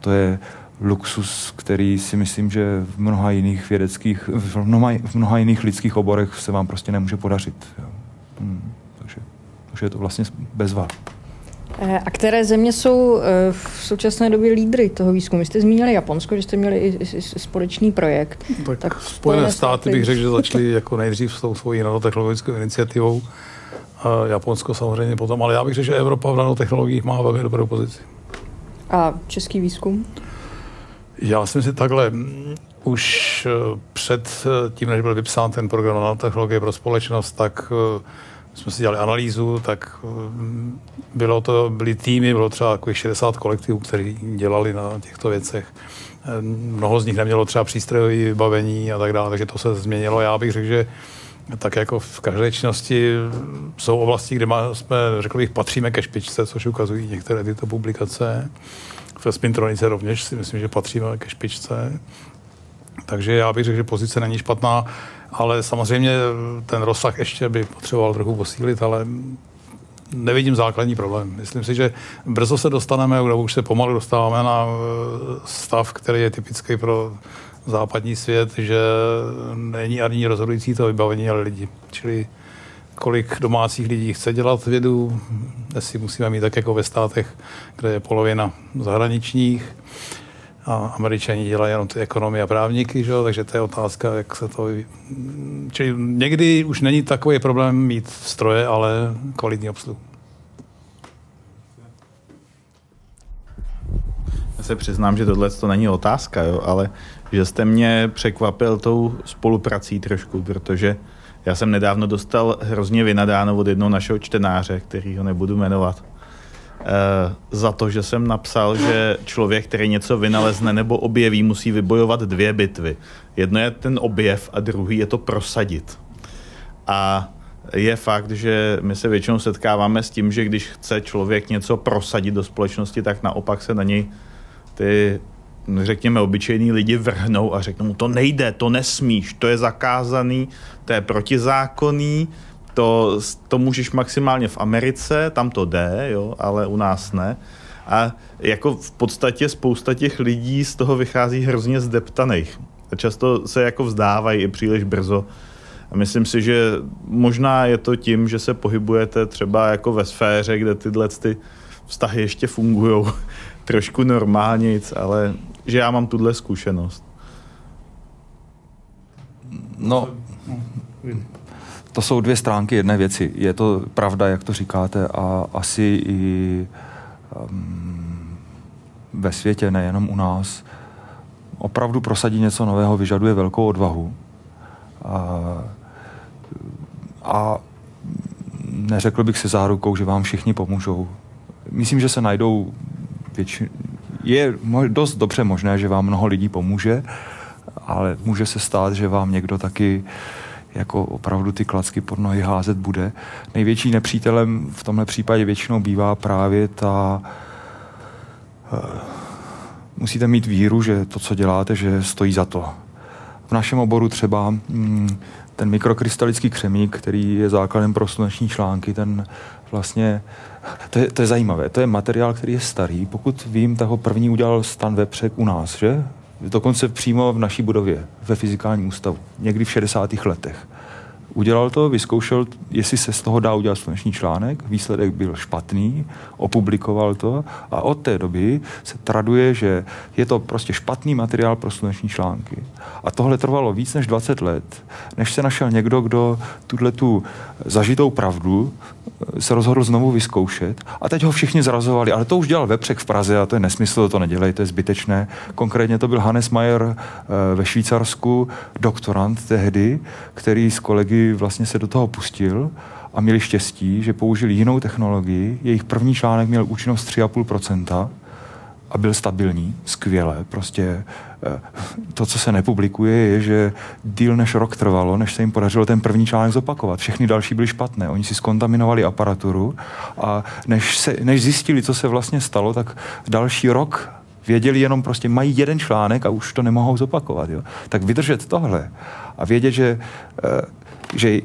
To je luxus, který si myslím, že v mnoha jiných vědeckých, v mnoha, v mnoha jiných lidských oborech se vám prostě nemůže podařit. Jo. Hmm, takže, takže je to vlastně bezva.
Eh, a které země jsou eh, v současné době lídry toho výzkumu? Vy jste zmínili Japonsko, že jste měli i společný projekt.
Tak, tak Spojené státy bych řekl, že začali jako nejdřív s tou svojí nanotechnologickou iniciativou. A Japonsko samozřejmě potom, ale já bych řekl, že Evropa v nanotechnologiích má velmi dobrou pozici.
A český výzkum?
Já jsem si takhle už eh, před eh, tím, než byl vypsán ten program na technologie pro společnost, tak eh, jsme si dělali analýzu, tak bylo to, byly týmy, bylo třeba jako 60 kolektivů, kteří dělali na těchto věcech. Mnoho z nich nemělo třeba přístrojové vybavení a tak dále, takže to se změnilo. Já bych řekl, že tak jako v každé činnosti jsou oblasti, kde má, jsme, řekl bych, patříme ke špičce, což ukazují některé tyto publikace. Ve spintronice rovněž si myslím, že patříme ke špičce. Takže já bych řekl, že pozice není špatná, ale samozřejmě ten rozsah ještě by potřeboval trochu posílit, ale nevidím základní problém. Myslím si, že brzo se dostaneme, nebo už se pomalu dostáváme na eh, stav, který je typický pro západní svět, že není ani rozhodující to vybavení, ale lidi. Čili kolik domácích lidí chce dělat vědu, jestli musíme mít tak jako ve státech, kde je polovina zahraničních a američani dělají jenom ty ekonomie a právníky, že? takže to je otázka, jak se to... Čili někdy už není takový problém mít stroje, ale kvalitní obsluhu.
Já se přiznám, že tohle to není otázka, jo, ale že jste mě překvapil tou spoluprací trošku, protože já jsem nedávno dostal hrozně vynadáno od jednoho našeho čtenáře, který ho nebudu jmenovat, e, za to, že jsem napsal, že člověk, který něco vynalezne nebo objeví, musí vybojovat dvě bitvy. Jedno je ten objev a druhý je to prosadit. A je fakt, že my se většinou setkáváme s tím, že když chce člověk něco prosadit do společnosti, tak naopak se na něj ty řekněme, obyčejní lidi vrhnou a řeknou to nejde, to nesmíš, to je zakázaný, to je protizákonný, to, to můžeš maximálně v Americe, tam to jde, jo, ale u nás ne. A jako v podstatě spousta těch lidí z toho vychází hrozně zdeptaných. A často se jako vzdávají i příliš brzo. A myslím si, že možná je to tím, že se pohybujete třeba jako ve sféře, kde tyhle ty vztahy ještě fungují trošku normálnějc, ale že já mám tuhle zkušenost.
No, to jsou dvě stránky jedné věci. Je to pravda, jak to říkáte, a asi i um, ve světě, nejenom u nás, opravdu prosadit něco nového vyžaduje velkou odvahu. A, a neřekl bych si zárukou, že vám všichni pomůžou. Myslím, že se najdou větši, je dost dobře možné, že vám mnoho lidí pomůže, ale může se stát, že vám někdo taky jako opravdu ty klacky pod nohy házet bude. Největší nepřítelem v tomhle případě většinou bývá právě ta uh, musíte mít víru, že to, co děláte, že stojí za to. V našem oboru třeba mm, ten mikrokrystalický křemík, který je základem pro sluneční články, ten vlastně to je, to je zajímavé. To je materiál, který je starý. Pokud vím, tak ho první udělal Stan Vepřek u nás, že? Dokonce přímo v naší budově, ve fyzikálním ústavu. Někdy v 60. letech. Udělal to, vyzkoušel, jestli se z toho dá udělat sluneční článek, výsledek byl špatný, opublikoval to a od té doby se traduje, že je to prostě špatný materiál pro sluneční články. A tohle trvalo víc než 20 let, než se našel někdo, kdo tuhle tu zažitou pravdu eh, se rozhodl znovu vyzkoušet a teď ho všichni zrazovali, ale to už dělal Vepřek v Praze a to je nesmysl, to nedělej, to je zbytečné. Konkrétně to byl Hannes Mayer eh, ve Švýcarsku, doktorant tehdy, který s kolegy vlastně se do toho pustil a měli štěstí, že použili jinou technologii. Jejich první článek měl účinnost 3,5% a byl stabilní, skvěle. Prostě eh, to, co se nepublikuje, je, že díl než rok trvalo, než se jim podařilo ten první článek zopakovat. Všechny další byly špatné. Oni si skontaminovali aparaturu a než, se, než zjistili, co se vlastně stalo, tak další rok věděli jenom prostě, mají jeden článek a už to nemohou zopakovat. Jo? Tak vydržet tohle a vědět, že, eh, že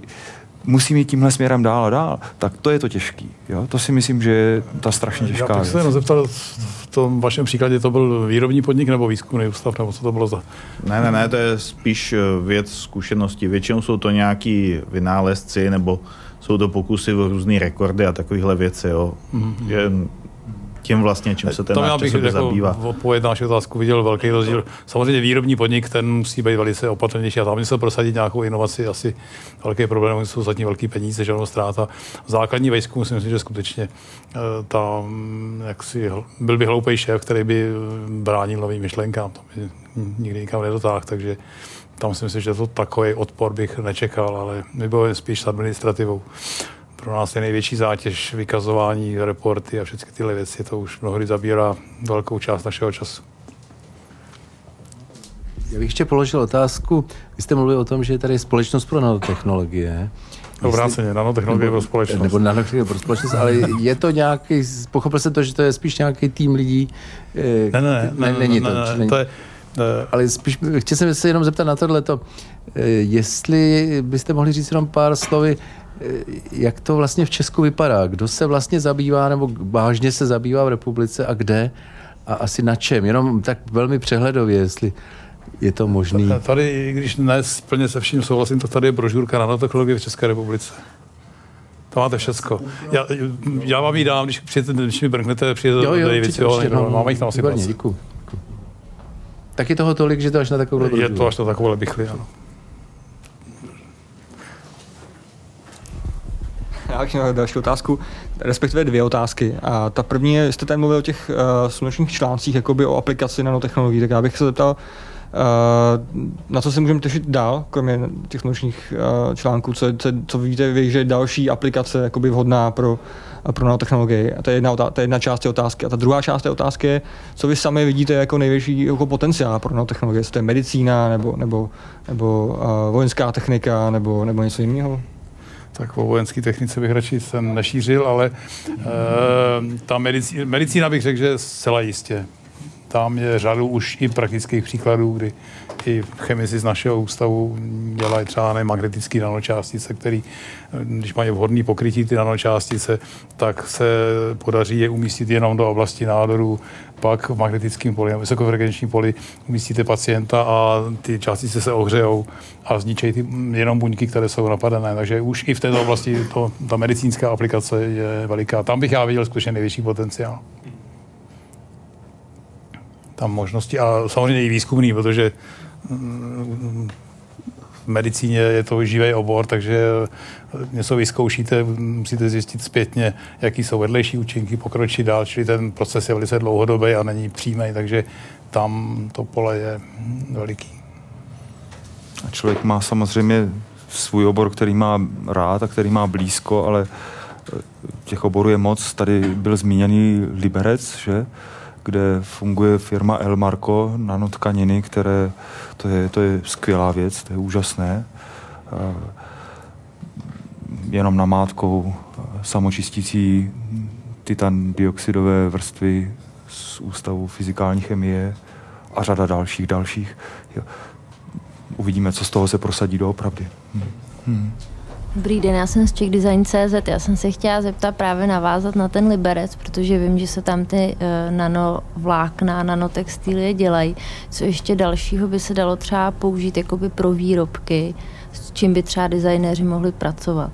musí mít tímhle směrem dál a dál, tak to je to těžký. Jo? To si myslím, že je ta strašně těžká
Já bych se jenom zeptal, v tom vašem příkladě to byl výrobní podnik nebo výzkumný ústav, nebo co to bylo za...
Ne, ne, ne, to je spíš eh, věc zkušenosti. Většinou jsou to nějaký vynálezci nebo jsou to pokusy o různé rekordy a takovéhle věci. Jo. Mm-hmm. Je tím vlastně, čím se ten
to
náš
bych
jako
zabývá. V odpověď na naši otázku viděl velký rozdíl. Samozřejmě výrobní podnik, ten musí být velice opatrnější a tam se prosadit nějakou inovaci, asi velký problém, jsou zatím velký peníze, žádnou ztráta. Základní výzkum si myslím, že skutečně eh, tam, jak si, byl by hloupý šéf, který by bránil novým myšlenkám, to by nikdy nikam nedotáhl, takže tam si myslím, že to takový odpor bych nečekal, ale my bylo spíš s administrativou pro nás je největší zátěž vykazování, reporty a všechny tyhle věci. To už mnohdy zabírá velkou část našeho času.
Já bych ještě položil otázku. Vy jste mluvil o tom, že je tady společnost pro nanotechnologie.
Obráceně, nanotechnologie pro společnost.
Nebo nanotechnologie pro společnost, ale je to nějaký, pochopil jsem to, že to je spíš nějaký tým lidí.
Eh, ne, ne, ne, ne, není ne, to. Ne, ne, to je,
ale spíš chtěl jsem se jenom zeptat na tohleto. Eh, jestli byste mohli říct jenom pár slovy, Eh, jak to vlastně v Česku vypadá? Kdo se vlastně zabývá, nebo vážně se zabývá v republice a kde? A asi na čem? Jenom tak velmi přehledově, jestli je to možný.
Tady, když dnes plně se vším souhlasím, to tady je brožurka nanotechnologie v České republice. To máte všecko. Já, já vám ji dám, když, přijete, když mi brknete, přijete
jo, jo, do
věci, jo, no, máme jich tam asi
děkuji. Tak je toho tolik, že to až na takovou
Je to až na takovou bychli, ano.
Já bych měl další otázku, respektive dvě otázky. A ta první je, jste tady mluvil o těch uh, slunečních článcích, jakoby o aplikaci nanotechnologií, tak já bych se zeptal, Uh, na co se můžeme těšit dál, kromě těch slunečních uh, článků, co, co, co vidíte vy, že je další aplikace jakoby vhodná pro, pro nanotechnologii? A to je, jedna, to je jedna část té otázky. A ta druhá část té otázky je, co vy sami vidíte jako největší jako potenciál pro nanotechnologie? Jestli to je medicína, nebo, nebo, nebo uh, vojenská technika, nebo, nebo něco jiného?
Tak o vojenské technice bych radši jsem nešířil, ale e, ta medicína, medicína bych řekl, že zcela jistě. Tam je řadu už i praktických příkladů, kdy i chemici z našeho ústavu dělají třeba magnetické nanočástice, které, když mají vhodný pokrytí ty nanočástice, tak se podaří je umístit jenom do oblasti nádoru, pak v magnetickém poli, vysokofrekvenčním poli umístíte pacienta a ty částice se ohřejou a zničejí ty jenom buňky, které jsou napadené. Takže už i v této oblasti to, ta medicínská aplikace je veliká. Tam bych já viděl skutečně největší potenciál tam možnosti a samozřejmě i výzkumný, protože v medicíně je to živý obor, takže něco vyzkoušíte, musíte zjistit zpětně, jaký jsou vedlejší účinky, pokročit dál, čili ten proces je velice dlouhodobý a není přímý, takže tam to pole je veliký.
A člověk má samozřejmě svůj obor, který má rád a který má blízko, ale těch oborů je moc. Tady byl zmíněný Liberec, že? Kde funguje firma El Marco, nanotkaniny, které, to je, to je skvělá věc, to je úžasné. Jenom namátkou samočistící titan dioxidové vrstvy z Ústavu fyzikální chemie a řada dalších, dalších. Uvidíme, co z toho se prosadí doopravdy. Hmm. Hmm.
Dobrý den, já jsem z Czech Design CZ. Já jsem se chtěla zeptat právě navázat na ten Liberec, protože vím, že se tam ty uh, nanovlákna, nanotextilie dělají. Co ještě dalšího by se dalo třeba použít jakoby pro výrobky s čím by třeba designéři mohli pracovat?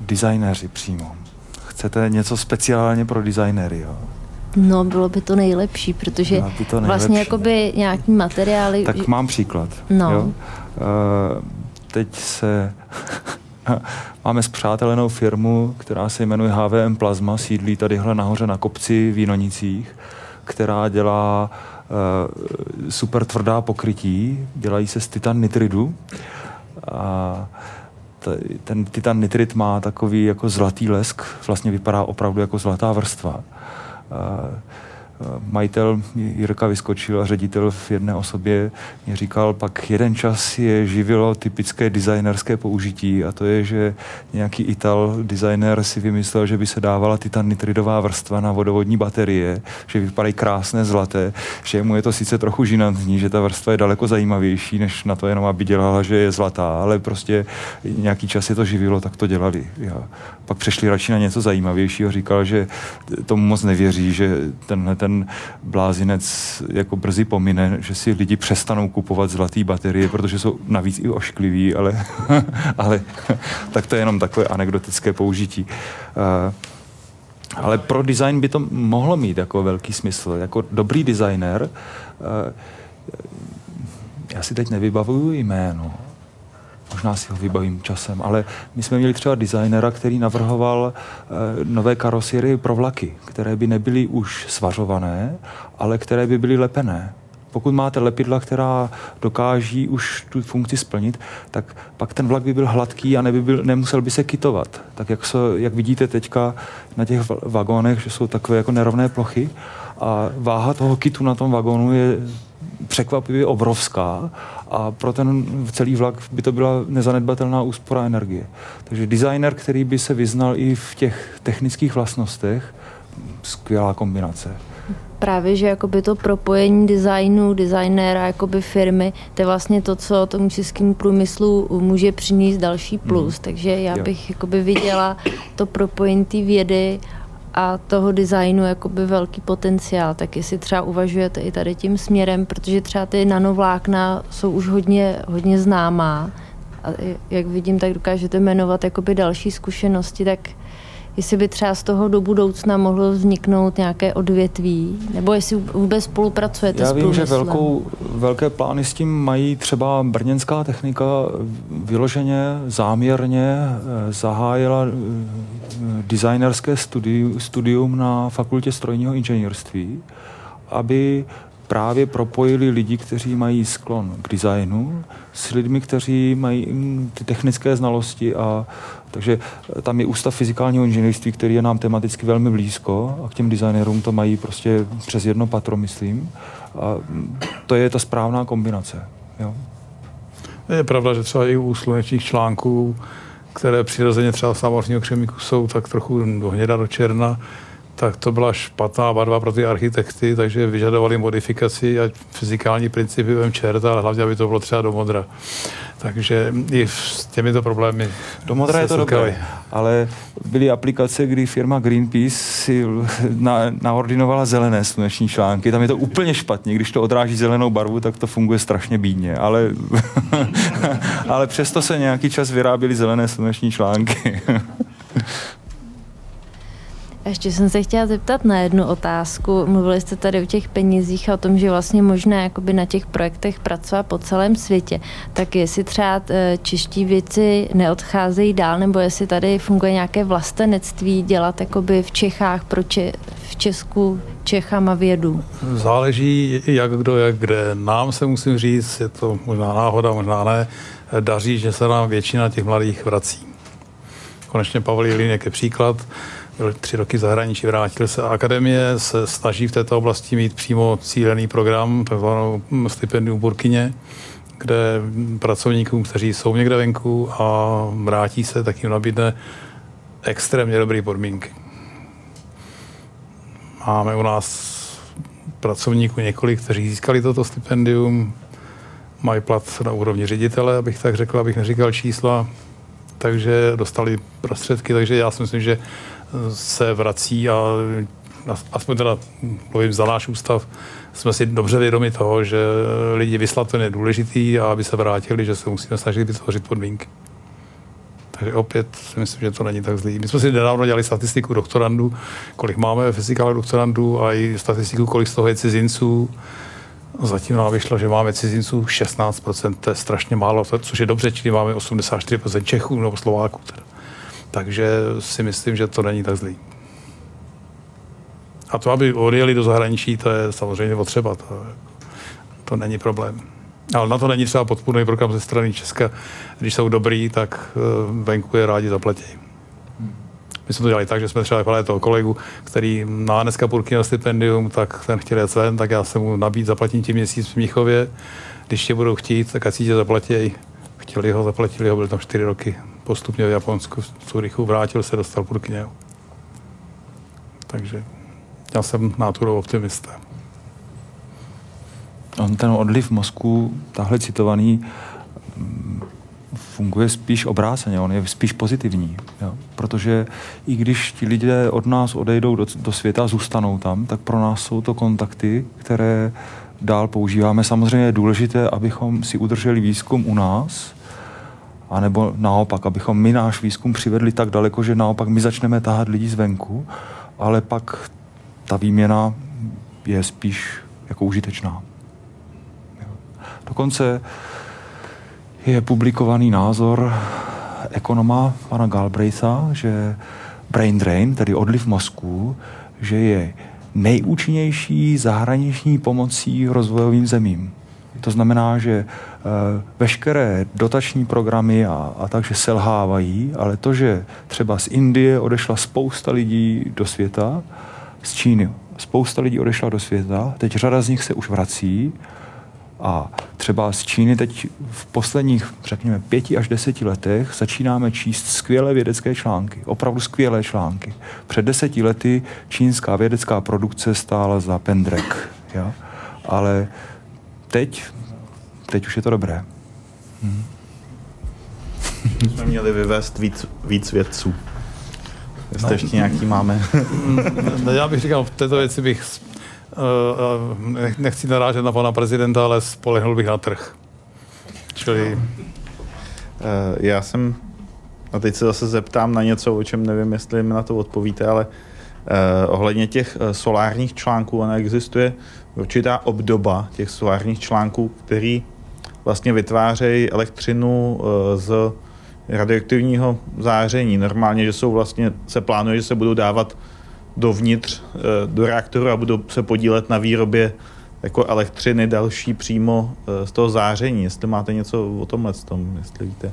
Designéři přímo. Chcete něco speciálně pro designéry, jo?
No, bylo by to nejlepší, protože
Bylo by to
vlastně
nejlepší.
jakoby nějaký materiály...
Tak mám příklad.
No.
Jo? Eh, teď se máme spřátelenou firmu, která se jmenuje HVM Plasma, sídlí tadyhle nahoře na kopci v Jinonicích, která dělá eh, super tvrdá pokrytí, dělají se z titan nitridu. A t- ten titan nitrid má takový jako zlatý lesk, vlastně vypadá opravdu jako zlatá vrstva. A majitel Jirka vyskočil a ředitel v jedné osobě mě říkal, pak jeden čas je živilo typické designerské použití a to je, že nějaký Ital designer si vymyslel, že by se dávala titan nitridová vrstva na vodovodní baterie, že vypadají krásné zlaté, že mu je to sice trochu žinantní, že ta vrstva je daleko zajímavější, než na to jenom, aby dělala, že je zlatá, ale prostě nějaký čas je to živilo, tak to dělali. Já. Pak přešli radši na něco zajímavějšího, říkal, že tomu moc nevěří, že tenhle ten blázinec jako brzy pomine, že si lidi přestanou kupovat zlatý baterie, protože jsou navíc i oškliví, ale, ale tak to je jenom takové anekdotické použití. Uh, ale pro design by to mohlo mít jako velký smysl. Jako dobrý designer, uh, já si teď nevybavuju jméno, možná si ho vybavím časem, ale my jsme měli třeba designera, který navrhoval uh, nové karosiery pro vlaky, které by nebyly už svařované, ale které by byly lepené. Pokud máte lepidla, která dokáží už tu funkci splnit, tak pak ten vlak by byl hladký a neby byl, nemusel by se kitovat. Tak jak, se, jak vidíte teďka na těch vagónech, že jsou takové jako nerovné plochy a váha toho kitu na tom vagónu je překvapivě obrovská a pro ten celý vlak by to byla nezanedbatelná úspora energie. Takže designer, který by se vyznal i v těch technických vlastnostech, skvělá kombinace.
Právě, že jakoby to propojení designu, designéra, jakoby firmy, to je vlastně to, co tomu českému průmyslu může přinést další plus. Mm. Takže já
Jo.
bych jakoby viděla to propojení té vědy a toho designu jakoby velký potenciál. Tak jestli třeba uvažujete i tady tím směrem, protože třeba ty nanovlákna jsou už hodně, hodně známá. A jak vidím, tak dokážete jmenovat jakoby další zkušenosti, tak jestli by třeba z toho do budoucna mohlo vzniknout nějaké odvětví, nebo jestli vůbec spolupracujete
Já
s
vím, že velkou, velké plány s tím mají třeba brněnská technika. Vyloženě, záměrně eh, zahájila eh, designerské studium, studium na fakultě strojního inženýrství, aby právě propojili lidi, kteří mají sklon k designu s lidmi, kteří mají mm, ty technické znalosti a takže tam je ústav fyzikálního inženýrství, který je nám tematicky velmi blízko a k těm designérům to mají prostě přes jedno patro, myslím. A mm, to je ta správná kombinace. Jo?
Je pravda, že třeba i u slunečních článků, které přirozeně třeba z námořního křemíku jsou tak trochu do hněda, do černa, tak to byla špatná barva pro ty architekty, takže vyžadovali modifikaci a fyzikální principy vem čert, ale hlavně, aby to bylo třeba do modra. Takže i s těmito problémy
Do modra je to dobré, ale byly aplikace, kdy firma Greenpeace si na, naordinovala zelené sluneční články. Tam je to úplně špatně. Když to odráží zelenou barvu, tak to funguje strašně bídně. Ale, ale přesto se nějaký čas vyráběly zelené sluneční články.
A Ještě jsem se chtěla zeptat na jednu otázku. Mluvili jste tady o těch penězích a o tom, že vlastně možné jakoby na těch projektech pracovat po celém světě. Tak jestli třeba eh, čeští věci neodcházejí dál, nebo jestli tady funguje nějaké vlastenectví dělat jakoby v Čechách pro če- v Česku Čechama vědu.
Záleží, jak kdo, jak kde. Nám se musím říct, je to možná náhoda, možná ne, daří, že se nám většina těch mladých vrací. Konečně Pavel Jelínek je příklad, byl tři roky v zahraničí, vrátil se. Akademie se snaží v této oblasti mít přímo cílený program, takzvanou stipendium Burkině, kde pracovníkům, kteří jsou někde venku a vrátí se, tak jim nabídne extrémně dobré podmínky. Máme u nás pracovníků několik, kteří získali toto stipendium, mají plat na úrovni ředitele, abych tak řekl, abych neříkal čísla, takže dostali prostředky, takže já si myslím, že se vrací a aspoň teda mluvím za náš ústav, jsme si dobře vědomi toho, že lidi vyslat to je důležitý a aby se vrátili, že se musíme snažit vytvořit podmínky. Takže opět si myslím, že to není tak zlý. My jsme si nedávno dělali statistiku doktorandů, kolik máme ve fyzikále doktorandů a i statistiku, kolik z toho je cizinců. Zatím nám vyšlo, že máme cizinců 16%, to je strašně málo, což je dobře, čili máme 84% Čechů nebo Slováků. Teda. Takže si myslím, že to není tak zlý. A to, aby odjeli do zahraničí, to je samozřejmě potřeba. To, to není problém. Ale na to není třeba podpůrný program ze strany Česka. Když jsou dobrý, tak eh, venku je rádi zaplatí. My jsme to dělali tak, že jsme třeba vypadali toho kolegu, který má dneska půlky na stipendium, tak ten chtěl jet ven, tak já jsem mu nabít zaplatím tím měsíc v Mnichově. Když tě budou chtít, tak ať si tě zaplatí. Chtěli ho, zaplatili ho, byl tam čtyři roky. Postupně v Japonsku, v Curychu vrátil se, dostal půlky. Takže já jsem náturou optimista.
On ten odliv mozku, tahle citovaný, funguje spíš obráceně, on je spíš pozitivní. Jo? Protože i když ti lidé od nás odejdou do, do světa, zůstanou tam, tak pro nás jsou to kontakty, které dál používáme. Samozřejmě je důležité, abychom si udrželi výzkum u nás, anebo naopak, abychom my náš výzkum přivedli tak daleko, že naopak my začneme tahat lidi zvenku, ale pak ta výměna je spíš jako užitečná. Dokonce je publikovaný názor ekonoma pana Galbraitha, že brain drain, tedy odliv mozku, že je nejúčinnější zahraniční pomocí rozvojovým zemím. To znamená, že veškeré dotační programy a, a takže selhávají, ale to, že třeba z Indie odešla spousta lidí do světa, z Číny spousta lidí odešla do světa, teď řada z nich se už vrací a třeba z Číny teď v posledních, řekněme, pěti až deseti letech začínáme číst skvělé vědecké články, opravdu skvělé články. Před deseti lety čínská vědecká produkce stála za pendrek, jo? ale teď, teď už je to dobré. Hmm.
jsme měli vyvést víc, víc vědců. Jestli no, ještě nějaký máme.
no, já bych říkal, v této věci bych uh, nechci narážet na pana prezidenta, ale spolehnul bych na trh. Čili... Uh,
já jsem, a teď se zase zeptám na něco, o čem nevím, jestli mi na to odpovíte, ale uh, ohledně těch uh, solárních článků, ona existuje určitá obdoba těch solárních článků, který vlastně vytvářejí elektřinu uh, z radioaktivního záření. Normálně, že jsou vlastně, se plánuje, že se budou dávat dovnitř eh, do reaktoru a budou se podílet na výrobě jako elektřiny další přímo eh, z toho záření. Jestli máte něco o tomhle tom, jestli víte.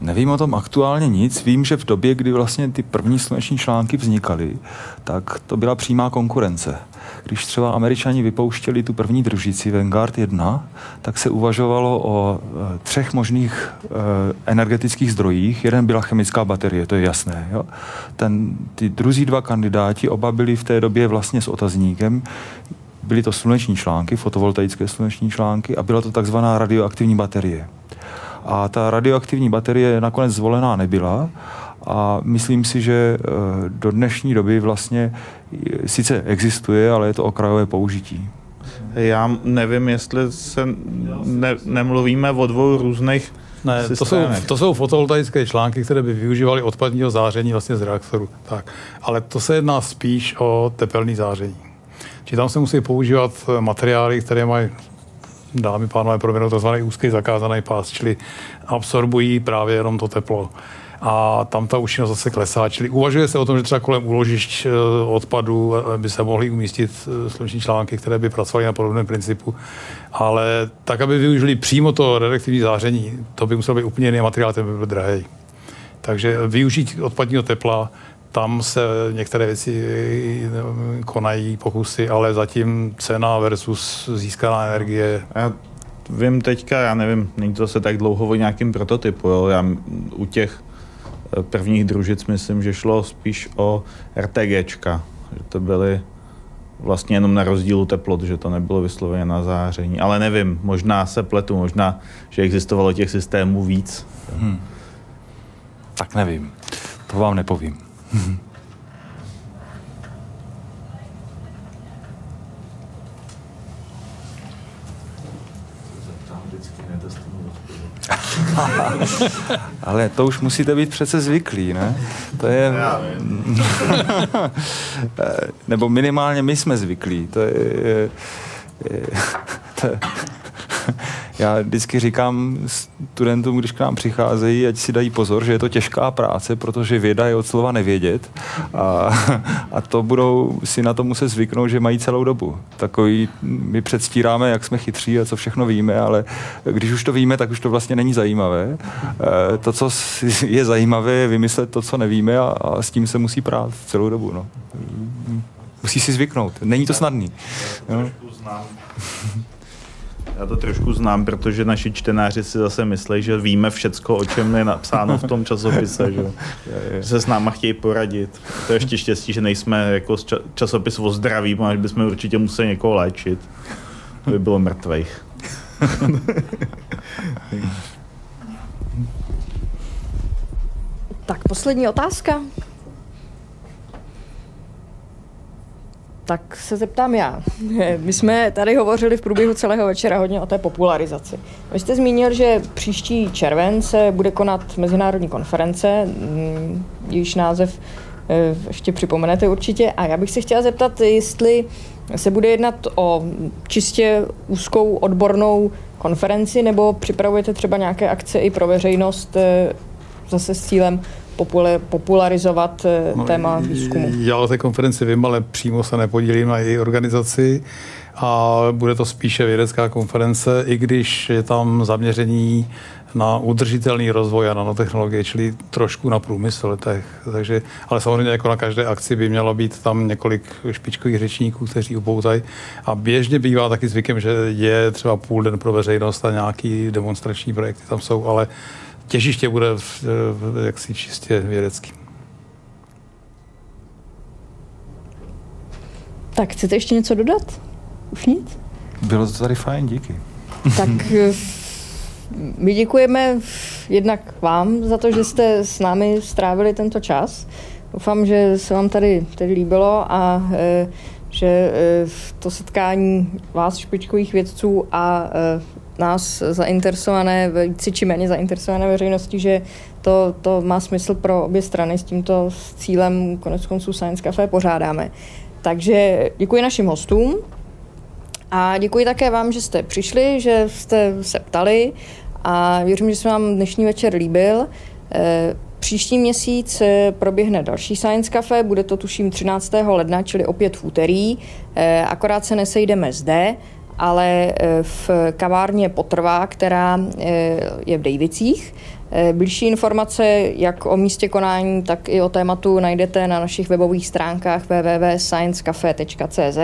Nevím o tom aktuálně nic. Vím, že v době, kdy vlastně ty první sluneční články vznikaly, tak to byla přímá konkurence. Když třeba američani vypouštěli tu první družici Vanguard 1, tak se uvažovalo o e, třech možných e, energetických zdrojích. Jeden byla chemická baterie, to je jasné. Jo? Ten, ty druzí dva kandidáti, oba byli v té době vlastně s otazníkem, byly to sluneční články, fotovoltaické sluneční články a byla to takzvaná radioaktivní baterie. A ta radioaktivní baterie nakonec zvolená nebyla a myslím si, že eh, do dnešní doby vlastně sice existuje, ale je to okrajové použití.
Já nevím, jestli se ne, nemluvíme o dvou různých
ne, to jsou, to jsou fotovoltaické články, které by využívaly odpadního záření vlastně z reaktoru. Tak. Ale to se jedná spíš o tepelné záření. Či tam se musí používat materiály, které mají dámy pánové proměnou tzv. úzký zakázaný pás, čili absorbují právě jenom to teplo a tam ta účinnost zase klesá. Čili uvažuje se o tom, že třeba kolem úložišť eh, odpadu eh, by se mohly umístit eh, sluneční články, které by pracovaly na podobném principu. Ale tak, aby využili přímo to redaktivní záření, to by musel být úplně jiný materiál, ten by byl drahý. Takže využít odpadního tepla, tam se některé věci konají pokusy, ale zatím cena versus získaná energie.
Já vím teďka, já nevím, není to se tak dlouho o nějakým prototypu, jo? Já u těch prvních družic myslím, že šlo spíš o RTGčka, že to byly vlastně jenom na rozdílu teplot, že to nebylo vysloveně na záření. Ale nevím, možná se pletu, možná, že existovalo těch systémů víc. Hmm.
Tak nevím, to vám nepovím. Ale to už musíte být přece zvyklí, ne? To je... Eh, nebo minimálně my jsme zvyklí. To je... já vždycky říkám studentům, když k nám přicházejí, ať si dají pozor, že je to těžká práce, protože věda je od slova nevědět a, a to budou si na to muset zvyknout, že mají celou dobu. Takový, my předstíráme, jak jsme chytří a co všechno víme, ale když už to víme, tak už to vlastně není zajímavé. E, to, co je zajímavé, je vymyslet to, co nevíme a, a s tím se musí prát celou dobu. No. Musí si zvyknout. Není to snadný. No.
Já to trošku znám, protože naši čtenáři si zase myslí, že víme všecko, o čem je napsáno v tom časopise, že, že se s náma chtějí poradit. To je ještě štěstí, že nejsme jako časopis o zdraví, protože bychom určitě museli někoho léčit. To by bylo mrtvejch.
tak poslední otázka. Tak se zeptám já. My jsme tady hovořili v průběhu celého večera hodně o té popularizaci. Vy jste zmínil, že příští červen se bude konat mezinárodní konference, mm, jejíž název eh, ještě připomenete určitě. A já bych se chtěla zeptat, jestli se bude jednat o čistě úzkou odbornou konferenci, nebo připravujete třeba nějaké akce i pro veřejnost eh, zase s cílem popularizovat eh, no, téma výzkumu.
Já o té konferenci vím, ale přímo se nepodílím na její organizaci a bude to spíše vědecká konference, i když je tam zaměření na udržitelný rozvoj a nanotechnologie, čili trošku na průmysl. Tak, takže, ale samozřejmě jako na každé akci by mělo být tam několik špičkových řečníků, kteří upoutají. A běžně bývá taky zvykem, že je třeba půl den pro veřejnost a nějaký demonstrační projekty tam jsou, ale těžiště bude v, v, jaksi čistě vědecký.
Tak chcete ještě něco dodat? Už nic?
Bylo to tady fajn, díky.
Tak my děkujeme jednak vám za to, že jste s námi strávili tento čas. Doufám, že se vám tady, tady líbilo a e, že e, to setkání vás, špičkových vědců a e, nás zainteresované, více či méně zainteresované veřejnosti, že to, to má smysl pro obě strany s tímto cílem konec konců Science Café pořádáme. Takže děkuji našim hostům a děkuji také vám, že jste přišli, že jste se ptali a věřím, že se vám dnešní večer líbil. Eh, příští měsíc eh, proběhne další Science Cafe, bude to tuším 13. ledna, čili opět v úterý, eh, akorát se nesejdeme zde, ale eh, v kavárně Potrvá, která eh, je v Dejvicích. Eh, blížší informace jak o místě konání, tak i o tématu najdete na našich webových stránkách www.sciencecafe.cz,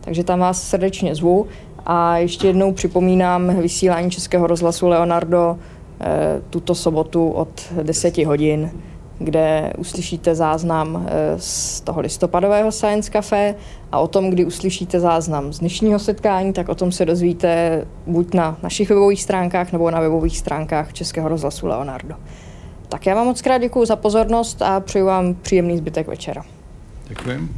takže tam vás srdečně zvu. A ještě jednou připomínám vysílání Českého rozhlasu Leonardo tuto sobotu od 10 hodin kde uslyšíte záznam eh, z toho listopadového Science Café a o tom, kdy uslyšíte záznam z dnešního setkání, tak o tom se dozvíte buď na našich webových stránkách nebo na webových stránkách Českého rozhlasu Leonardo. Tak já vám moc krát děkuji za pozornost a přeju vám příjemný zbytek večera.
Děkuji.